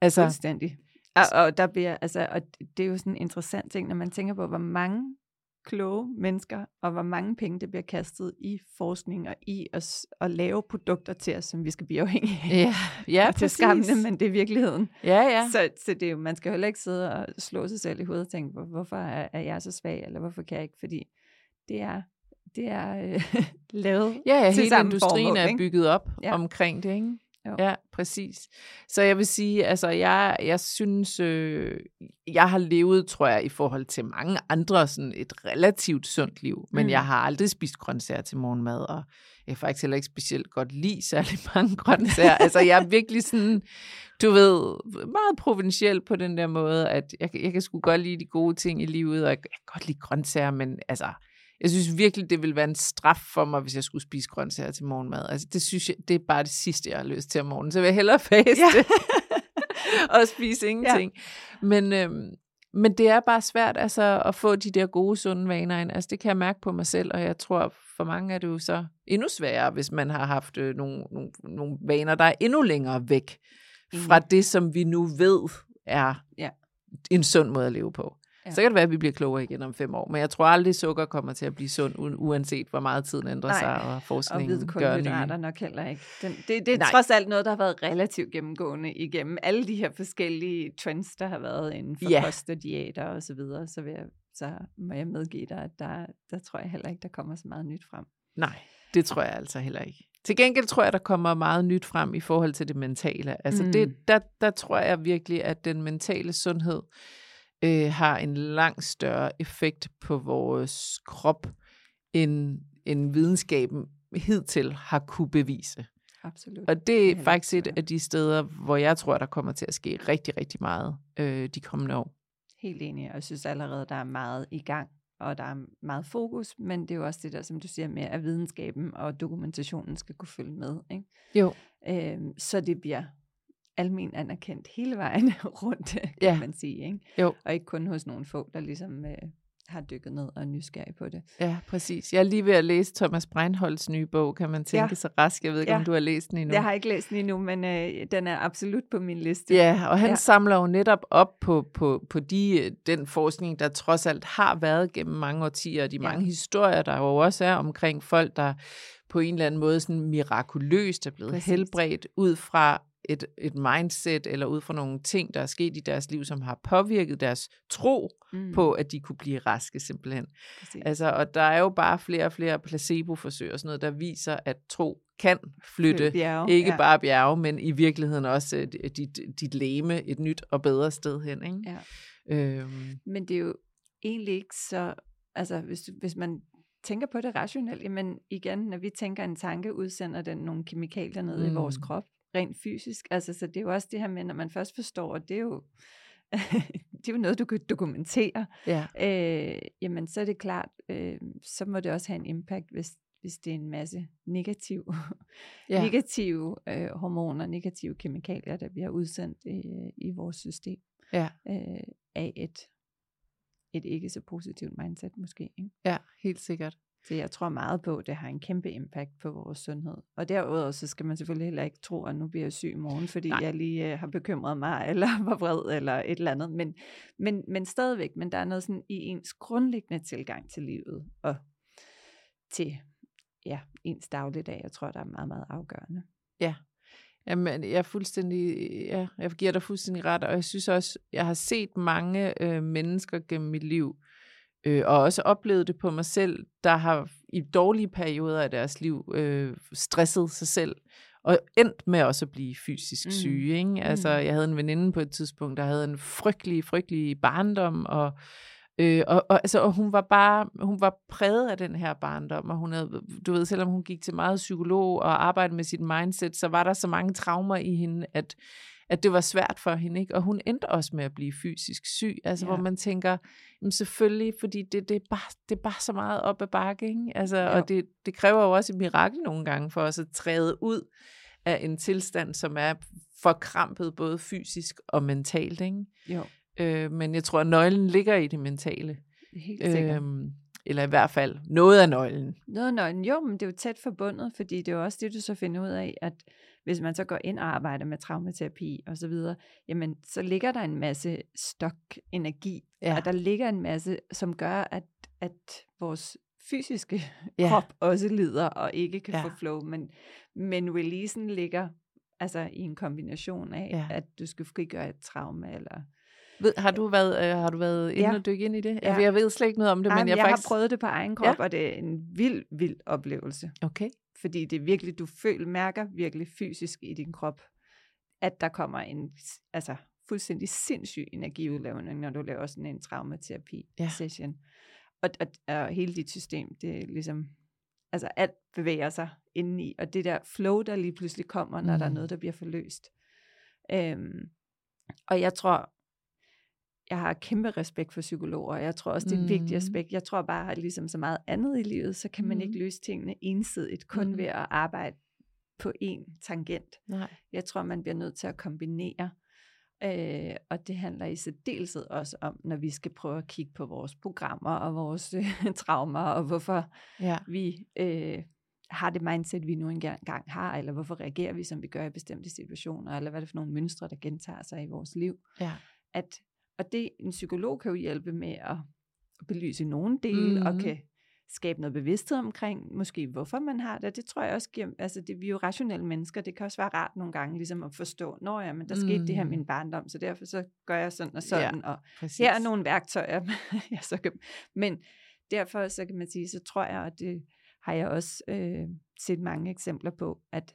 Altså, Fuldstændig. Og, og, der bliver, altså, og det er jo sådan en interessant ting, når man tænker på, hvor mange kloge mennesker, og hvor mange penge, det bliver kastet i forskning og i at, at lave produkter til os, som vi skal blive afhængige af. ja, ja Og til skammene, men det er virkeligheden. Ja, ja. Så, så det er jo, man skal heller ikke sidde og slå sig selv i hovedet og tænke, hvor, hvorfor er, er jeg så svag, eller hvorfor kan jeg ikke? Fordi det er, det er øh, [laughs] lavet Ja, ja til hele industrien formål, er bygget op ja. Omkring det, ikke? Jo. Ja, præcis. Så jeg vil sige, altså jeg, jeg synes, øh, jeg har levet, tror jeg, i forhold til mange andre, sådan et relativt sundt liv. Men mm. Jeg har aldrig spist grøntsager til morgenmad, og jeg faktisk heller ikke specielt godt lide særlig [laughs] mange grøntsager. altså jeg er virkelig sådan, du ved, meget provinciel på den der måde, at jeg, jeg kan sgu godt lide de gode ting i livet, og jeg, jeg kan godt lide grøntsager, men altså, jeg synes virkelig, det ville være en straf for mig, hvis jeg skulle spise grøntsager til morgenmad. Altså, det synes jeg, det er bare det sidste, jeg har lyst til om morgenen. Så vil jeg hellere faste ja. [laughs] og spise ingenting. Ja. Men, øhm, men det er bare svært altså, at få de der gode, sunde vaner ind. Altså, det kan jeg mærke på mig selv, og jeg tror, for mange er det jo så endnu sværere, hvis man har haft øh, nogle, nogle, nogle vaner, der er endnu længere væk fra det, som vi nu ved er Ja. en sund måde at leve på. Ja. Så kan det være, at vi bliver klogere igen om fem år. Men jeg tror aldrig, at sukker kommer til at blive sund, uanset hvor meget tiden ændrer Nej, sig, og Og forskningen hvide gør nye. nok heller ikke. Den, det, det er Nej. trods alt noget, der har været relativt gennemgående igennem alle de her forskellige trends, der har været inden for Ja. kost og diæter og så videre. Så, vil jeg, så må jeg medgive dig, at der, der tror jeg heller ikke, der kommer så meget nyt frem. Nej, det tror jeg altså heller ikke. Til gengæld tror jeg, der kommer meget nyt frem i forhold til det mentale. Altså mm. det, der, der tror jeg virkelig, at den mentale sundhed øh, har en langt større effekt på vores krop, end, end videnskaben hidtil har kunne bevise. Absolut. Og det er faktisk et af de steder, hvor jeg tror, der kommer til at ske rigtig, rigtig meget øh, de kommende år. Helt enig, og jeg synes allerede, der er meget i gang, og der er meget fokus, men det er jo også det der, som du siger med, at videnskaben og dokumentationen skal kunne følge med. Ikke? Jo. Øhm, så det bliver almen anerkendt hele vejen [laughs] rundt, kan Ja. man sige. Ikke? Jo. Og ikke kun hos nogle få, der ligesom øh, har dykket ned og er nysgerrige på det. Ja, præcis. Jeg er lige ved at læse Thomas Breinholds nye bog, kan man tænke Ja. sig rask. Jeg ved ikke, Ja. om du har læst den endnu. Jeg har ikke læst den endnu, men øh, den er absolut på min liste. Ja, og han Ja. samler jo netop op på, på, på de, den forskning, der trods alt har været gennem mange årtier, og de Ja. mange historier, der jo også er omkring folk, der på en eller anden måde sådan mirakuløst er blevet. Præcis. helbredt ud fra et, et mindset, eller ud fra nogle ting, der er sket i deres liv, som har påvirket deres tro mm, på, at de kunne blive raske simpelthen. præcis. Altså, og der er jo bare flere og flere placebo-forsøg og sådan noget, der viser, at tro kan flytte bjerge, ikke ja. bare bjerge, men i virkeligheden også øh, dit, dit, læme et nyt og bedre sted hen. Ikke? Ja. Øhm, Men det er jo egentlig ikke så, altså hvis, hvis man tænker på det rationelt, jamen igen, når vi tænker en tanke, udsender den nogle kemikalier ned mm. i vores Mm. krop, rent fysisk. Altså, så det er jo også det her med, når man først forstår, at det er jo, [laughs] det er jo noget, du kan dokumentere, ja. øh, jamen så er det klart, øh, så må det også have en impact, hvis, hvis det er en masse negativ, ja. Negative øh, hormoner, negative kemikalier, der bliver udsendt i, i vores system Ja. øh, af et, et ikke så positivt mindset måske. Ikke? ja, helt sikkert. Så jeg tror meget på, at det har en kæmpe impact på vores sundhed. Og derudover så skal man selvfølgelig heller ikke tro, at nu bliver jeg syg i morgen, fordi Nej. Jeg lige øh, har bekymret mig, [laughs] eller var vred, eller et eller andet. Men, men, men stadigvæk, men der er noget sådan i ens grundlæggende tilgang til livet, og til ja, ens dagligdag, jeg tror, der er meget, meget afgørende. Jamen, jeg er fuldstændig, ja, jeg giver dig fuldstændig ret, og jeg synes også, jeg har set mange øh, mennesker gennem mit liv, øh, og også oplevet det på mig selv, der har i dårlige perioder af deres liv øh, stresset sig selv, og endt med også at blive fysisk Mm. syge. Ikke? Altså, Mm. jeg havde en veninde på et tidspunkt, der havde en frygtelig, frygtelig barndom, og Øh, og, og, altså, og hun var bare, hun var præget af den her barndom, og hun havde, du ved, selvom hun gik til meget psykolog og arbejdede med sit mindset, så var der så mange traumer i hende, at, at det var svært for hende, ikke? Og hun endte også med at blive fysisk syg, altså Ja. hvor man tænker, jamen selvfølgelig, fordi det, det, er bare, det er bare så meget op ad bakke, ikke? Altså, Jo. og det, det kræver jo også et mirakel nogle gange for os at træde ud af en tilstand, som er forkrampet både fysisk og mentalt, ikke? Jo, Øh, men jeg tror, at nøglen ligger i det mentale. helt sikkert. Øhm, eller i hvert fald noget af nøglen. Noget af nøglen. Jo, men det er jo tæt forbundet, fordi det er jo også det, du så finder ud af, at hvis man så går ind og arbejder med traumaterapi og så videre, jamen så ligger der en masse stok energi, Ja. og der ligger en masse, som gør, at, at vores fysiske Ja. krop også lider og ikke kan Ja. få flow, men, men releasen ligger altså i en kombination af, Ja. at du skal frigøre et traume, eller Ved, har du været, øh, har du været inde Ja. og dykke ind i det? Ja. Jeg ved slet ikke noget om det, Ej, men jeg, jeg faktisk... har prøvet det på egen krop, ja. og det er en vild, vild oplevelse. Okay. Fordi det er virkelig, du føler, mærker virkelig fysisk i din krop, at der kommer en altså, fuldstændig sindssyg energiudlavning, når du laver sådan en traumaterapi Ja. session. Og, og, og hele dit system, det er ligesom, altså alt bevæger sig indeni, og det der flow, der lige pludselig kommer, når mm. der er Mhm. noget, der bliver forløst. Øhm, og jeg tror, jeg har kæmpe respekt for psykologer, og jeg tror også, det er en mm. vigtig Mhm. aspekt. Jeg tror bare, at ligesom så meget andet i livet, så kan man ikke Mhm. løse tingene ensidigt, kun Mhm. ved at arbejde på én tangent. Nej. Jeg tror, man bliver nødt til at kombinere, øh, og det handler i særdeleshed også om, når vi skal prøve at kigge på vores programmer og vores øh, [laughs] traumer, og hvorfor Ja. vi øh, har det mindset, vi nu engang har, eller hvorfor reagerer vi, som vi gør i bestemte situationer, eller hvad er det for nogle mønstre, der gentager sig i vores liv. Ja. At, og det, en psykolog kan jo hjælpe med at, belyse nogle dele, mm. og Mhm. kan skabe noget bevidsthed omkring, måske hvorfor man har det. Det tror jeg også giver, altså det, vi er jo rationelle mennesker, det kan også være rart nogle gange ligesom at forstå, når ja, men der skete det her i Mm. min barndom, så derfor så gør jeg sådan og sådan, ja, og Præcis. her er nogle værktøjer, [laughs] jeg så kan, men derfor så kan man sige, så tror jeg, at det har jeg også øh, set mange eksempler på, at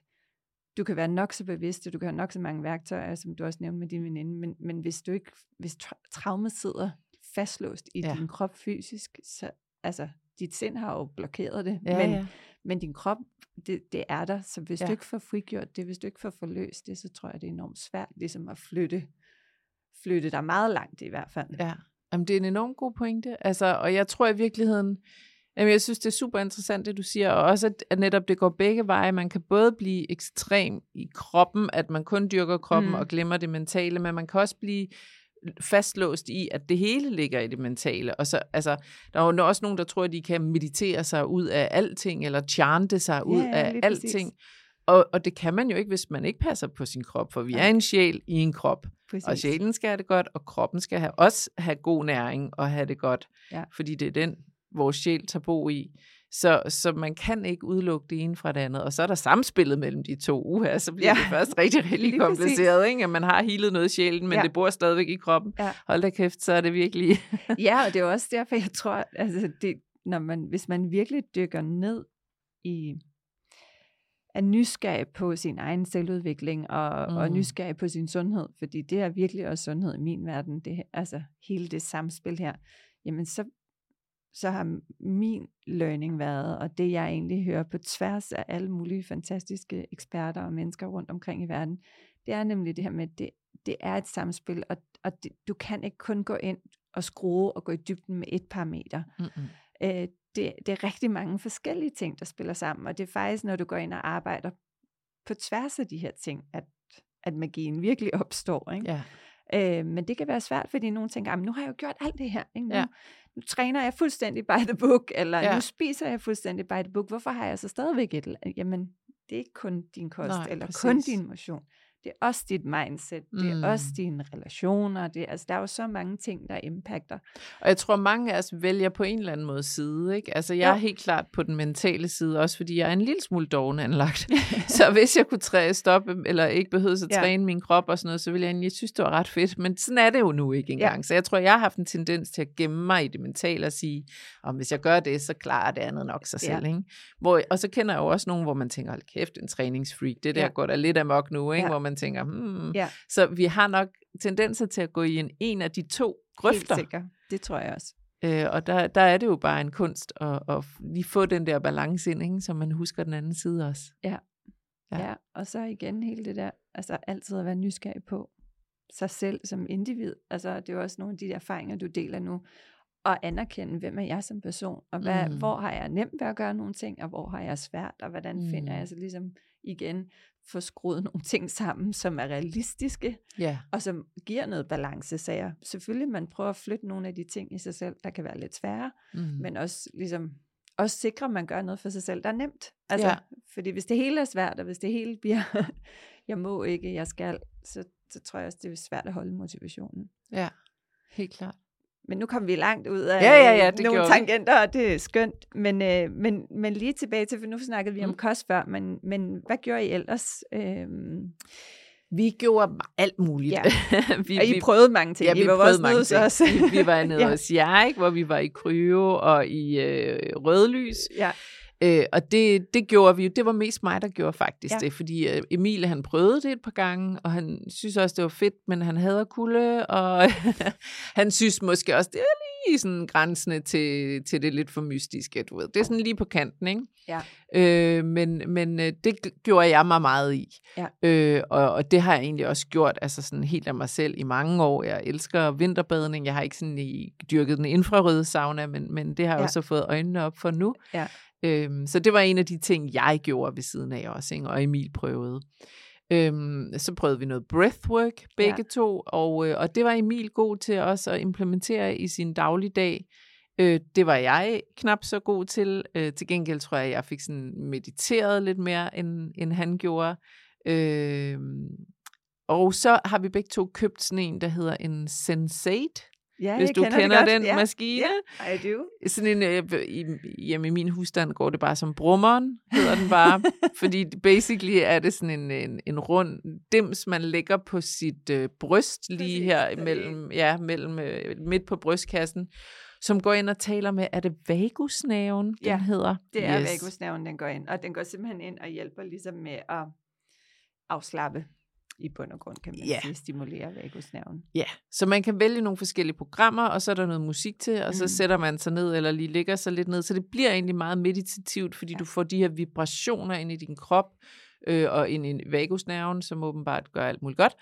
du kan være nok så bevidst, og du kan have nok så mange værktøjer, som du også nævnte med din veninde, men, men hvis du ikke, hvis tra- traumet sidder fastlåst i Ja. din krop fysisk, så, altså, dit sind har jo blokeret det, Ja, men, ja. men din krop, det, det er der, så hvis ja. Du ikke får frigjort det, hvis du ikke får forløst det, så tror jeg, det er enormt svært ligesom at flytte, flytte dig meget langt i hvert fald. Ja, Jamen, det er en enormt god pointe. Altså, og jeg tror i virkeligheden, jamen, jeg synes, det er super interessant, det du siger, og også, at, netop det går begge veje. Man kan både blive ekstrem i kroppen, at man kun dyrker kroppen Mm. og glemmer det mentale, men man kan også blive fastlåst i, at det hele ligger i det mentale. Og så, altså, der er jo også nogen, der tror, at de kan meditere sig ud af alting, eller chante sig ud ja, af præcis. alting. Og, og det kan man jo ikke, hvis man ikke passer på sin krop, for vi Nej. er en sjæl i en krop. Præcis. Og sjælen skal have det godt, og kroppen skal have, også have god næring og have det godt. Ja. Fordi det er den, vores sjæl tager bo i. Så, så man kan ikke udelukke det ene fra det andet. Og så er der samspillet mellem de to. Uha, så bliver Ja. det først [laughs] rigtig, rigtig kompliceret. Ikke? At man har healet noget i sjælen, men Ja. det bor stadigvæk i kroppen. Ja. Hold da kæft, så er det virkelig... [laughs] ja, og det er også derfor, jeg tror, altså det, når man, hvis man virkelig dykker ned i er nysgerrig på sin egen selvudvikling og, mm. og nysgerrig på sin sundhed, fordi det er virkelig også sundhed i min verden, det, altså hele det samspil her, jamen så, så har min learning været, og det jeg egentlig hører på tværs af alle mulige fantastiske eksperter og mennesker rundt omkring i verden, det er nemlig det her med, at det, det er et samspil, og, og det, du kan ikke kun gå ind og skrue og gå i dybden med et parameter. Mm-mm. Øh, det, det er rigtig mange forskellige ting, der spiller sammen, og det er faktisk, når du går ind og arbejder på tværs af de her ting, at, at magien virkelig opstår. Ikke? Ja. Øh, men det kan være svært, fordi nogen tænker, "Jamen, nu har jeg jo gjort alt det her. Ikke? Nu, Ja. nu træner jeg fuldstændig by the book, eller Ja. nu spiser jeg fuldstændig by the book. Hvorfor har jeg så stadigvæk et... Jamen, det er ikke kun din kost, Nej, eller kun præcis. din motion. Det er også dit mindset, det er Mm. også dine relationer. Det, altså, der er jo så mange ting, der impacter. Og jeg tror, mange af os vælger på en eller anden måde side. Ikke? Altså, jeg Jo. er helt klart på den mentale side, også fordi jeg er en lille smule doven anlagt. [laughs] så hvis jeg kunne træ, stoppe, eller ikke behøvede at Ja. træne min krop og sådan noget, så ville jeg egentlig synes, det var ret fedt. Men sådan er det jo nu ikke engang. Så jeg tror, jeg har haft en tendens til at gemme mig i det mentale og sige, om hvis jeg gør det, så klarer det andet nok sig Ja. selv. Ikke? Hvor, og så kender jeg jo også nogen, hvor man tænker, hold kæft, en træningsfreak. Det der Ja. går da lidt amok nu, ikke? Ja. hvor man tænker, hmm. Ja. Så vi har nok tendenser til at gå i en, en af de to grøfter. Helt sikkert. Det tror jeg også. Øh, og der, der er det jo bare en kunst at, at lige få den der balance ind, ikke? så man husker den anden side også. Ja. Ja. ja. Og så igen hele det der, altså altid at være nysgerrig på sig selv som individ. Altså det er jo også nogle af de erfaringer, du deler nu. Og anerkende, hvem er jeg som person, og hvad, Mm. hvor har jeg nemt ved at gøre nogle ting, og hvor har jeg svært, og hvordan mm. finder Mm. jeg så ligesom igen få skruet nogle ting sammen, som er realistiske, Ja. og som giver noget balance, så jeg. Selvfølgelig man prøver at flytte nogle af de ting i sig selv, der kan være lidt svære, Mm. men også ligesom også sikre, at man gør noget for sig selv, der er nemt. Altså, Ja. Fordi hvis det hele er svært, og hvis det hele bliver, [laughs] jeg må ikke, jeg skal, så, så tror jeg også, det er svært at holde motivationen. ja, helt klart. Men nu kom vi langt ud af Ja, ja, ja, det nogle vi. tangenter, og det er skønt. Men, øh, men, men lige tilbage til, for nu snakkede vi om Mm. kost før, men, men hvad gjorde I ellers? Øhm, Vi gjorde alt muligt. Ja. [laughs] vi, og I prøvede mange ting. Ja, I vi var prøvede også mange ting. Vi, vi var nede [laughs] Ja. hos jer, ikke? hvor vi var i kryo og i øh, rødlys. ja, Øh, og det, det gjorde vi jo. Det var mest mig, der gjorde faktisk Ja. det, fordi øh, Emil han prøvede det et par gange, og han synes også, det var fedt, men han hader kulde, og [laughs] han synes måske også, det er lige sådan grænsende til, til det lidt for mystiske, du ved. Det er sådan lige på kanten, ikke? Ja. Øh, men men øh, det gjorde jeg mig meget i. Ja. Øh, og, og det har jeg egentlig også gjort, altså sådan helt af mig selv i mange år. Jeg elsker vinterbadning. Jeg har ikke sådan i, dyrket den infrarøde sauna, men, men det har jeg ja. også fået øjnene op for nu. Ja. Øhm, så det var en af de ting, jeg gjorde ved siden af også, ikke? og Emil prøvede. Øhm, så prøvede vi noget breathwork, begge Ja. to, og, øh, og det var Emil god til også at implementere i sin dagligdag. Øh, det var jeg knap så god til. Øh, til gengæld tror jeg, jeg fik sådan mediteret lidt mere, end, end han gjorde. Øh, og så har vi begge to købt sådan en, der hedder en Sensate, ja hvis jeg du kender, kender, den ja. maskine. Ja, I do. Sådan en, øh, i, hjemme i min husstand går det bare som brummeren, hedder den bare. [laughs] fordi basically er det sådan en, en, en rund dims, man lægger på sit øh, bryst, lige her mellem, ja, mellem, øh, midt på brystkassen, som går ind og taler med, er det vagusnerven, Ja, den hedder? Det er yes. vagusnerven, den går ind. Og den går simpelthen ind og hjælper ligesom med at afslappe i bund og grund, kan man Ja. sige, stimulerer vagusnerven. Ja, så man kan vælge nogle forskellige programmer, og så er der noget musik til, og så Mm. sætter man sig ned, eller lige ligger sig lidt ned. Så det bliver egentlig meget meditativt, fordi Ja. du får de her vibrationer ind i din krop, øh, og ind i vagusnerven, som åbenbart gør alt muligt godt.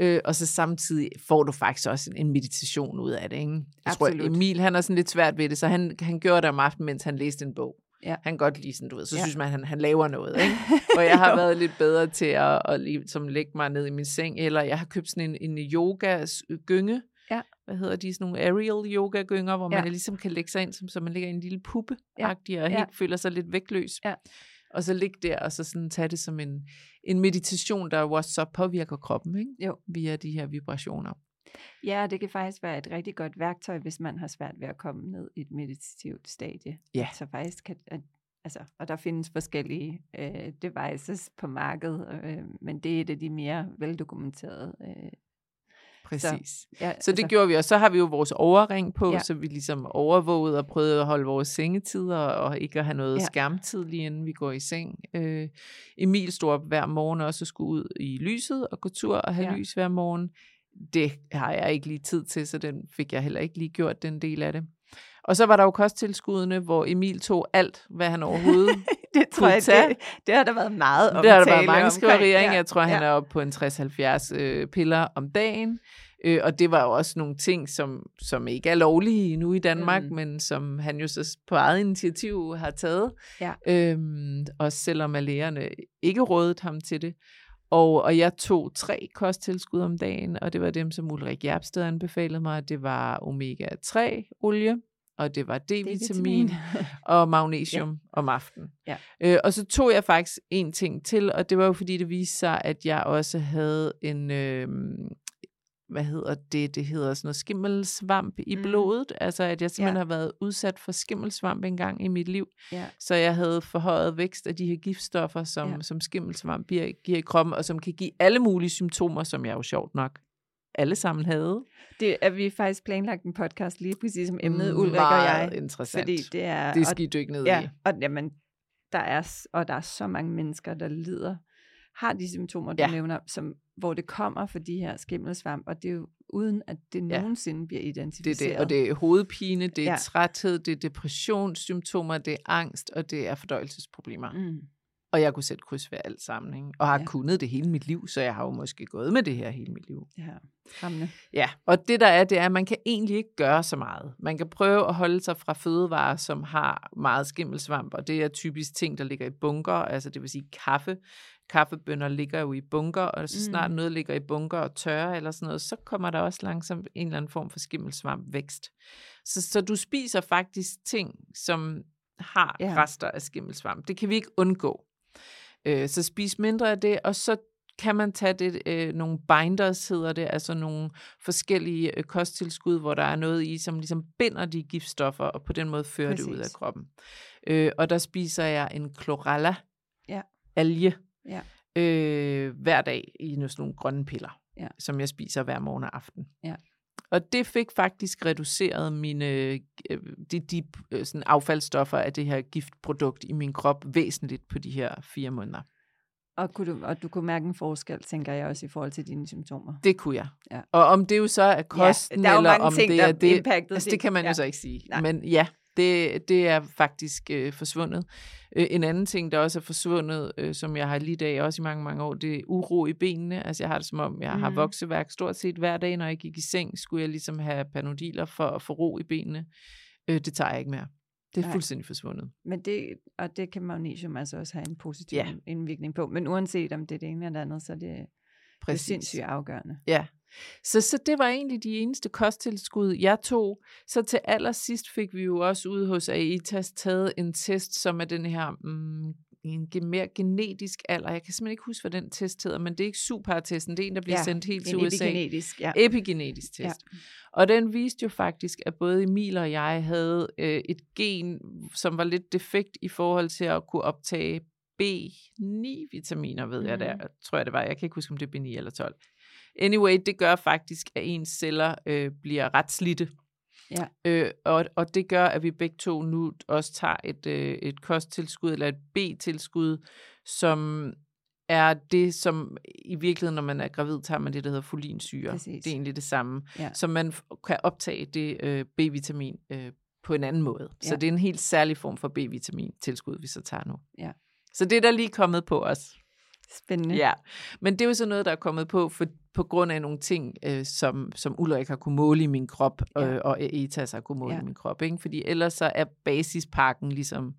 Øh, og så samtidig får du faktisk også en, en meditation ud af det. Ikke? Jeg tror, Absolut. Emil han er sådan lidt svært ved det, så han, han gjorde det om aftenen, mens han læste en bog. Ja. Han godt lide sådan, du ved, så Ja. ja. synes man, han, han laver noget. Ikke? [laughs] Og jeg har været lidt bedre til at, at ligesom lægge mig ned i min seng, eller jeg har købt sådan en, en yoga-gynge. Ja. Hvad hedder de? Sådan nogle aerial yoga-gynger, hvor Ja. man ligesom kan lægge sig ind, som så man ligger i en lille puppe Ja. og Ja. helt føler sig lidt vægtløs. Ja. Og så ligge der, og så sådan tage det som en, en meditation, der jo også så påvirker kroppen, ikke? Jo. Via de her vibrationer. Ja, det kan faktisk være et rigtig godt værktøj, hvis man har svært ved at komme ned i et meditativt stadie. Ja. Så faktisk kan, altså, og der findes forskellige øh, devices på markedet, øh, men det er et af de mere veldokumenterede. Øh, Præcis. ja, Så det gjorde vi, og så har vi jo vores overring på, Ja. så vi ligesom overvågede og prøvede at holde vores sengetider, og ikke at have noget Ja. skærmtid lige inden vi går i seng. Øh, Emil stod op hver morgen også og skulle ud i lyset og gå tur og have ja. lys hver morgen. Det har jeg ikke lige tid til, så den fik jeg heller ikke lige gjort, den del af det. Og så var der jo kosttilskuddene, hvor Emil tog alt, hvad han overhovedet [laughs] det tror jeg, tage. det, det har der været meget omtale det har der været mange skriverier? Ja, Jeg tror, han ja. er oppe på en 60-70 øh, piller om dagen. Øh, og det var jo også nogle ting, som, som ikke er lovlige nu i Danmark, Mm. men som han jo så på eget initiativ har taget. Ja. Øhm, også selvom lægerne ikke rådede ham til det. Og, og jeg tog tre kosttilskud om dagen, og det var dem, som Ulrik Jerpsted anbefalede mig. Det var omega-3 olie, og det var D-vitamin, [laughs] og magnesium ja. om aftenen. Ja. Øh, og så tog jeg faktisk en ting til, og det var jo fordi, det viste sig, at jeg også havde en, øh, hvad hedder det, det hedder sådan noget skimmelsvamp i Mm. blodet, altså at jeg simpelthen Ja. har været udsat for skimmelsvamp engang i mit liv, Ja. så jeg havde forhøjet vækst af de her giftstoffer, som, Ja. som skimmelsvamp giver, giver i kroppen, og som kan give alle mulige symptomer, som jeg jo sjovt nok alle sammen havde. Det er vi faktisk planlagt en podcast lige præcis som emnet, Ulrik og jeg. Interessant. Fordi det er... det skal I dykke ned Ja, i. og, jamen, der er, og der er så mange mennesker, der lider, har de symptomer, du. Ja. nævner, som, hvor det kommer fra de her skimmelsvamp, og det er jo uden, at det Ja. nogensinde bliver Det identificeret. er det, og det er hovedpine, det er Ja. træthed, det er depressionssymptomer, det er angst, og det er fordøjelsesproblemer. Mm. Og jeg kunne sætte kryds ved alt sammen, ikke? og har Ja. kunnet det hele mit liv, så jeg har jo måske gået med det her hele mit liv. Ja, skræmmende. Ja, og det der er, det er, at man kan egentlig ikke gøre så meget. Man kan prøve at holde sig fra fødevarer, som har meget skimmelsvamp, og det er typisk ting, der ligger i bunker, altså det vil sige kaffe. Kaffebønner ligger jo i bunker, og så snart Mm. noget ligger i bunker og tørrer eller sådan noget, så kommer der også langsomt en eller anden form for skimmelsvamp vækst. Så, så du spiser faktisk ting, som har Ja. rester af skimmelsvamp. Det kan vi ikke undgå. Øh, så spis mindre af det, og så kan man tage det, øh, nogle binders hedder det, altså nogle forskellige øh, kosttilskud, hvor der er noget i, som ligesom binder de giftstoffer, og på den måde fører Præcis. det ud af kroppen. Øh, og der spiser jeg en chlorella Ja. alge Ja. øh, hver dag i nogle, sådan nogle grønne piller, Ja. som jeg spiser hver morgen og aften. Ja. Og det fik faktisk reduceret mine øh, de, de øh, sådan affaldsstoffer af det her giftprodukt i min krop væsentligt på de her fire måneder. Og, kunne du, og du kunne mærke en forskel, tænker jeg også, i forhold til dine symptomer. Det kunne jeg. Ja. Og om det jo så er kosten, der er jo eller om ting, det er det, altså det kan man Ja. jo så ikke sige. Nej. Men ja, det, det er faktisk øh, forsvundet. Øh, en anden ting, der også er forsvundet, øh, som jeg har lige dag også i mange, mange år, det er uro i benene. Altså jeg har det som om, jeg mm. har vokseværk stort set hver dag, når jeg gik i seng, skulle jeg ligesom have panodiler for at få ro i benene. Øh, det tager jeg ikke mere. Det er Nej. fuldstændig forsvundet. Men det, og det kan magnesium altså også have en positiv Ja. indvirkning på. Men uanset om det er det ene eller det andet, så er det, det er Præcis. sindssygt afgørende. Ja. Så, så det var egentlig de eneste kosttilskud, jeg tog. Så til allersidst fik vi jo også ude hos AITAS taget en test, som er den her mm, en mere genetisk alder. Jeg kan simpelthen ikke huske, hvad den test hedder, men det er ikke supertesten. Det er en, der bliver Ja, sendt helt til USA. epigenetisk, ja. Epigenetisk test. Ja. Og den viste jo faktisk, at både Emil og jeg havde øh, et gen, som var lidt defekt i forhold til at kunne optage B9-vitaminer, ved mm. jeg der, Mhm. tror jeg det var. Jeg kan ikke huske, om det er B9 eller 12. Anyway, det gør faktisk, at ens celler øh, bliver ret slidte. Ja. Øh, og, og det gør, at vi begge to nu også tager et, øh, et kosttilskud, eller et B-tilskud, som er det, som i virkeligheden, når man er gravid, tager man det, der hedder folinsyre. Præcis. Det er egentlig det samme. Ja. Så man kan optage det øh, B-vitamin øh, på en anden måde. Så Ja. det er en helt særlig form for B-vitamin tilskud, vi så tager nu. Ja. Så det er der lige kommet på os. Spændende. Ja, men det er jo så noget, der er kommet på for, på grund af nogle ting, øh, som, som Ulrik har kunne måle i min krop, øh, Ja. og ETAS har kunne måle Ja. i min krop. Ikke? Fordi ellers så er basispakken ligesom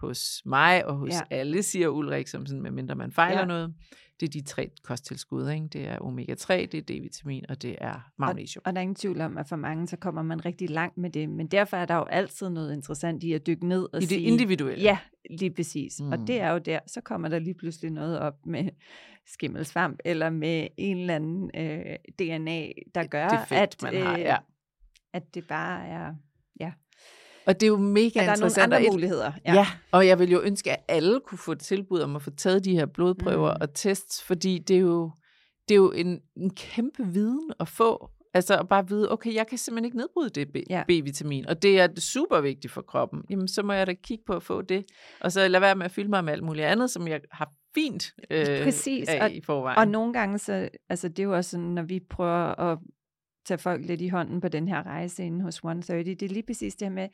hos mig og hos Ja. alle, siger Ulrik, som sådan, medmindre man fejler Ja. noget. Det er de tre kosttilskud. Ikke? Det er omega-3, det er D-vitamin, og det er magnesium. Og der er ingen tvivl om, at for mange, så kommer man rigtig langt med det. Men derfor er der jo altid noget interessant i at dykke ned og I det sige... individuelle. Ja, lige præcis. Mm. Og Mm. det er jo der, så kommer der lige pludselig noget op med skimmelsvamp, eller med en eller anden øh, DNA, der gør, defekt, at, man har, øh, ja. at det bare er... Og det er jo mega At der er nogle interessant. andre muligheder. Ja. ja, og jeg vil jo ønske, at alle kunne få et tilbud om at få taget de her blodprøver Mm. mm. og tests, fordi det er jo, det er jo en, en kæmpe viden at få. Altså at bare vide, okay, jeg kan simpelthen ikke nedbryde det B- Ja. B-vitamin, og det er super vigtigt for kroppen. Jamen, så må jeg da kigge på at få det. Og så lade være med at fylde mig med alt muligt andet, som jeg har fint øh, Præcis, af og- i forvejen. Og nogle gange, så, altså det er jo også sådan, når vi prøver at tage folk lidt i hånden på den her rejse inde hos 130, det er lige præcis det her med,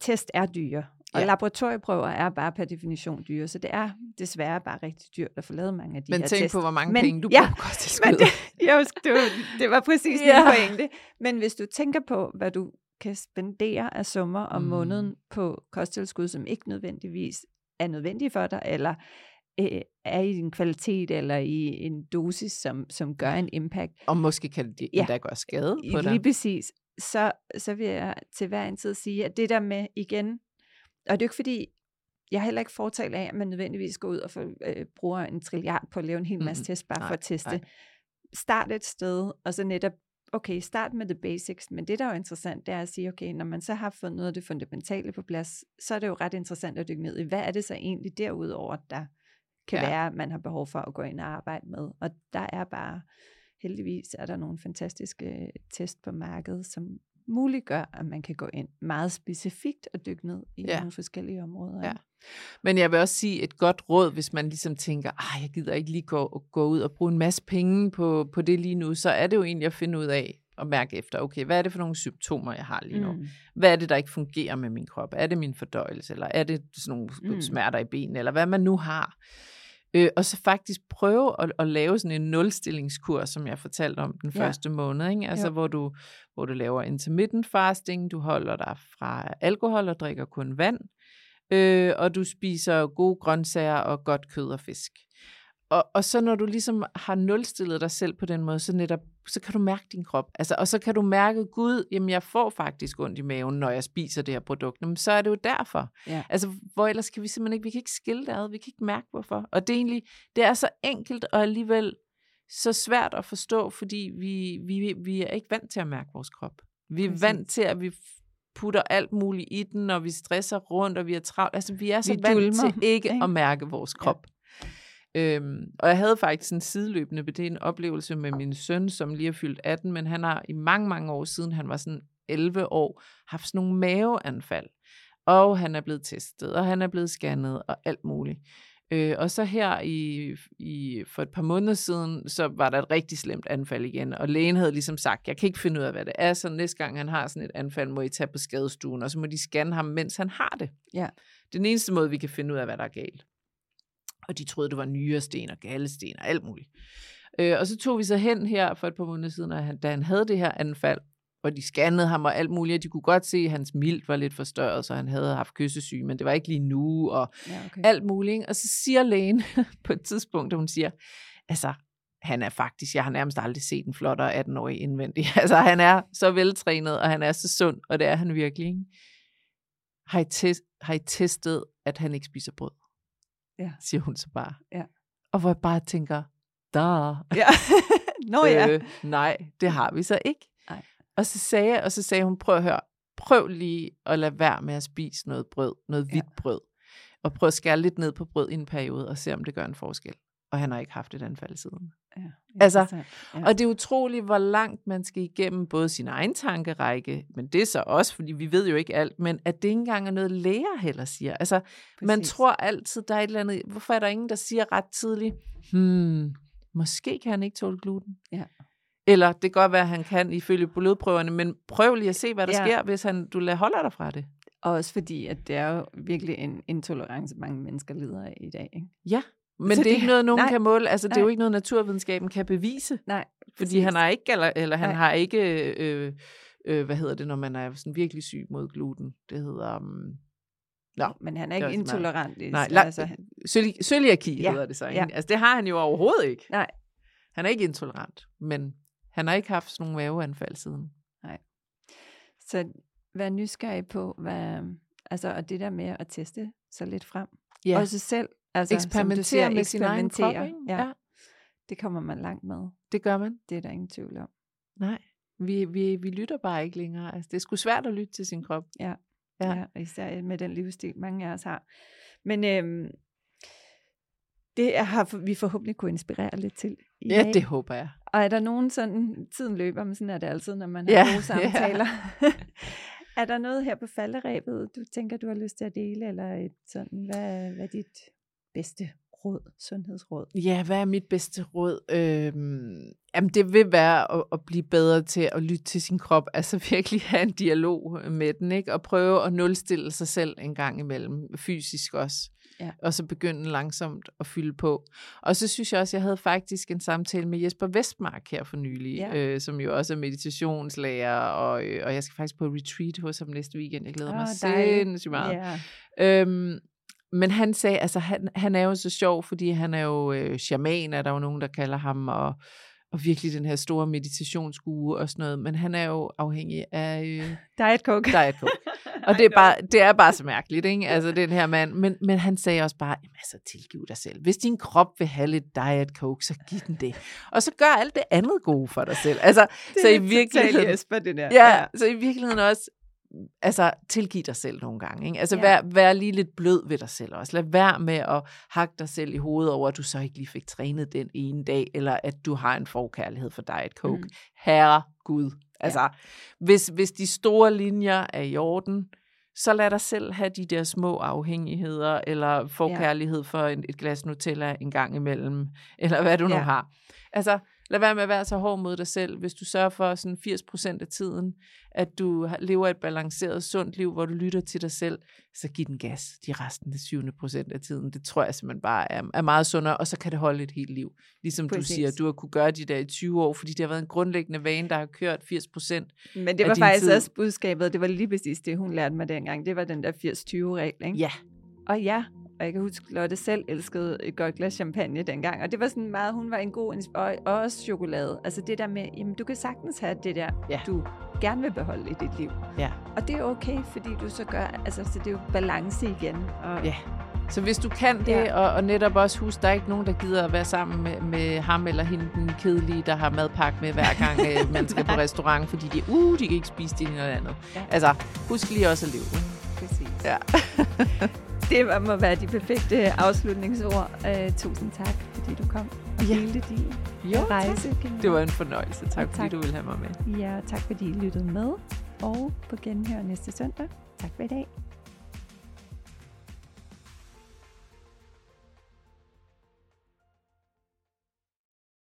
test er dyre, og Ja. laboratorieprøver er bare per definition dyre, så det er desværre bare rigtig dyrt at få lavet mange af de Men her tænk på, hvor mange Men- penge du ja, bruger på Men kosttilskud. det, [laughs] jeg husker, det, var, det var præcis Ja. min pointe. Men hvis du tænker på, hvad du kan spendere af summer om Mm. måneden på kosttilskud, som ikke nødvendigvis er nødvendige for dig, eller øh, er i en kvalitet eller i en dosis, som, som gør en impact, Og måske kan det Ja. endda gøre skade på lige dig. præcis, så, så vil jeg til hver en tid sige, at det der med igen, og det er jo ikke fordi, jeg er heller ikke fortalt af, at man nødvendigvis går ud og får, øh, bruger en trilliard på at lave en hel masse Mhm. test, bare for Nej, at teste. nej. Start et sted, og så netop, okay, start med the basics, men det der er jo interessant, det er at sige, okay, når man så har fået noget af det fundamentale på plads, så er det jo ret interessant at dykke ned i, hvad er det så egentlig derudover, der kan Ja. være, man har behov for at gå ind og arbejde med. Og der er bare, heldigvis er der nogle fantastiske test på markedet, som muliggør, at man kan gå ind meget specifikt og dykke ned i Ja. nogle forskellige områder. Ja. Men jeg vil også sige et godt råd, hvis man ligesom tænker, ah, jeg gider ikke lige gå, gå ud og bruge en masse penge på, på det lige nu, så er det jo egentlig at finde ud af og mærke efter, okay, hvad er det for nogle symptomer, jeg har lige nu? Mm. Hvad er det, der ikke fungerer med min krop? Er det min fordøjelse, eller er det sådan nogle mm. smerter i benene, eller hvad man nu har? Øh, og så faktisk prøve at, at lave sådan en nulstillingskur, som jeg fortalte om den Ja. første måned, ikke? Altså, Jo. hvor du, hvor du laver intermittent fasting, du holder dig fra alkohol og drikker kun vand, øh, og du spiser gode grøntsager og godt kød og fisk. Og, og så når du ligesom har nulstillet dig selv på den måde, så netop, så kan du mærke din krop. Altså, og så kan du mærke, Gud, jamen jeg får faktisk ondt i maven, når jeg spiser det her produkt. Men så er det jo derfor. Ja. Altså, hvor ellers kan vi simpelthen ikke, vi kan ikke skille det ad, vi kan ikke mærke hvorfor. Og det er egentlig, det er så enkelt og alligevel så svært at forstå, fordi vi, vi, vi er ikke vant til at mærke vores krop. Vi er Præcis. vant til, at vi putter alt muligt i den, og vi stresser rundt, og vi er travlt. Altså, vi er så Vi vant dulmer, til ikke, ikke? at mærke vores krop. Øhm, og jeg havde faktisk en sideløbende ved det en oplevelse med min søn, som lige er fyldt 18, men han har i mange, mange år siden, han var sådan 11 år, haft sådan nogle maveanfald. Og han er blevet testet, og han er blevet scannet, og alt muligt. Øh, og så her i, i, for et par måneder siden, så var der et rigtig slemt anfald igen, og lægen havde ligesom sagt, jeg kan ikke finde ud af, hvad det er, så næste gang han har sådan et anfald, må I tage på skadestuen, og så må de scanne ham, mens han har det. Ja. Den eneste måde, vi kan finde ud af, hvad der er galt. Og de troede, det var nyresten og gallesten og alt muligt. Øh, og så tog vi så hen her for et par måneder siden, og han, da han havde det her anfald, og de scannede ham og alt muligt, og de kunne godt se, at hans milt var lidt forstørret, så han havde haft kyssesyge, men det var ikke lige nu, og Ja, okay. alt muligt. Og så siger lægen [laughs] på et tidspunkt, at hun siger, altså, han er faktisk, jeg har nærmest aldrig set en flottere 18-årig indvendig. [laughs] Altså, han er så veltrænet, og han er så sund, og det er han virkelig. Ikke? Har, I test, har I testet, at han ikke spiser brød? Ja. Siger hun så bare. Ja. Og hvor jeg bare tænker, der. Ja. [laughs] Nå ja. Øh, nej, det har vi så ikke. Nej. Og så sagde jeg, og så sagde hun, prøv at høre, prøv lige at lade være med at spise noget brød, noget Ja. hvidt brød. Og prøv at skære lidt ned på brød i en periode, og se om det gør en forskel. Og og han har ikke haft et anfald siden. Ja, Altså. Ja. Og det er utroligt, hvor langt man skal igennem både sin egen tankerække, men det er så også, fordi vi ved jo ikke alt, men at det ikke engang er noget, læger heller siger. Altså, man Præcis. tror altid, der er et eller andet, hvorfor er der ingen, der siger ret tidligt, hmm, måske kan han ikke tåle gluten. Ja. Eller det kan godt være, at han kan ifølge blodprøverne, men prøv lige at se, hvad der Ja. ja. sker, hvis han, du lader holder dig fra det. Og også fordi, at det er jo virkelig en intolerance, mange mennesker lider af i dag. Ikke? Ja, men Så det er det- ikke noget, nogen nej, kan måle. Altså, det er jo nej. ikke noget, naturvidenskaben kan bevise. Nej, Fordi han har ikke, eller, eller han Nej. har ikke, øh, øh, hvad hedder det, når man er sådan virkelig syg mod gluten? Det hedder um, Nå, men han er ikke så intolerant. i- Nej, la- altså, cøli- cøliaki Ja, hedder det så. Ja. Altså, det har han jo overhovedet ikke. Nej. Han er ikke intolerant, men han har ikke haft sådan nogle maveanfald siden. Så vær nysgerrig på, hvad, altså, og det der med at teste sig lidt frem. Ja, Også selv. Altså, eksperimentere siger, med sin egen krop. Ikke? Ja, ja, det kommer man langt med. det gør man. Det er der ingen tvivl om. Nej, vi, vi, vi lytter bare ikke længere. Altså, det er sgu svært at lytte til sin krop. Ja. Ja. ja. ja især med den livsstil, mange af os har. Men øhm, det har vi forhåbentlig kunne inspirere lidt til i Ja, dag. det håber jeg. Og er der nogen sådan, tiden løber, men sådan er det altid, når man har Ja, gode [laughs] ja. samtaler. [laughs] er der noget her på falderæbet, du tænker, du har lyst til at dele, eller et sådan, hvad, hvad dit bedste råd, sundhedsråd? Ja, hvad er mit bedste råd? Øhm, jamen, det vil være at, at blive bedre til at lytte til sin krop. [laughs] Altså virkelig have en dialog med den, ikke? Og prøve at nulstille sig selv en gang imellem, fysisk også. Ja. Og så begynde langsomt at fylde på. Og så synes jeg også, jeg havde faktisk en samtale med Jesper Vestmark her for nylig, Ja. øh, som jo også er meditationslærer, og, øh, og jeg skal faktisk på retreat hos ham næste weekend. Jeg glæder Åh, mig dejligt. sindssygt meget. Ja, Øhm, men han sagde, altså han, han er jo så sjov, fordi han er jo øh, shaman, er der jo nogen, der kalder ham, og, og virkelig den her store meditationsgue og sådan noget, men han er jo afhængig af øh, [laughs] Diet Coke. Diet Coke. [laughs] Og det er, bare, det er bare så mærkeligt, ikke? Altså, den her mand. Men, men han sagde også bare, jamen altså, tilgiv dig selv. Hvis din krop vil have lidt Diet Coke, så giv den det. Og så gør alt det andet gode for dig selv. Altså, Det så i virkeligheden, Jesper, det der. Ja, så i virkeligheden også, altså tilgiv dig selv nogle gange. Ikke? Altså Ja. vær, vær lige lidt blød ved dig selv også. Lad være med at hakke dig selv i hovedet over, at du så ikke lige fik trænet den ene dag, eller at du har en forkærlighed for Diet Coke. Mm. Herre Gud. Altså, ja. hvis, hvis de store linjer er i orden, så lad dig selv have de der små afhængigheder, eller forkærlighed for en, et glas Nutella en gang imellem, eller hvad du nu Ja. har. Altså, lad være med at være så hård mod dig selv. Hvis du sørger for sådan 80% af tiden, at du lever et balanceret, sundt liv, hvor du lytter til dig selv, så giv den gas de resten af 20% af tiden. Det tror jeg simpelthen bare er, er meget sundere, og så kan det holde et helt liv. Ligesom Præcis. du siger, du har kunne gøre de der i 20 år, fordi det har været en grundlæggende vane, der har kørt 80%. Men det var faktisk tid. også budskabet, det var lige præcis det, hun lærte mig dengang. Det var den der 80-20-regel, ikke? Ja, Og ja, og jeg kan huske, Lotte selv elskede et godt glas champagne dengang. Og det var sådan meget, hun var en god, og, og også chokolade. Altså det der med, jamen du kan sagtens have det der, Ja. du gerne vil beholde i dit liv. ja. Og det er okay, fordi du så gør, altså så det er jo balance igen. Og, Ja. Så hvis du kan det, Ja. og, og netop også husk, der er ikke nogen, der gider at være sammen med, med ham eller hende, den kedelige, der har madpakke med hver gang, [laughs] øh, man skal på restaurant, fordi de, uh, de kan ikke spise det ene eller andet. Ja. Altså, husk lige også at leve. Præcis. Ja. [laughs] Det var- må være de perfekte afslutningsord. Uh, tusind tak, fordi du kom og Ja. delte din Jo, rejse. Camilla. Det var en fornøjelse. Tak, Og fordi tak. du ville have mig med. Ja, tak fordi I lyttede med. Og på genhør næste søndag. Tak for i dag.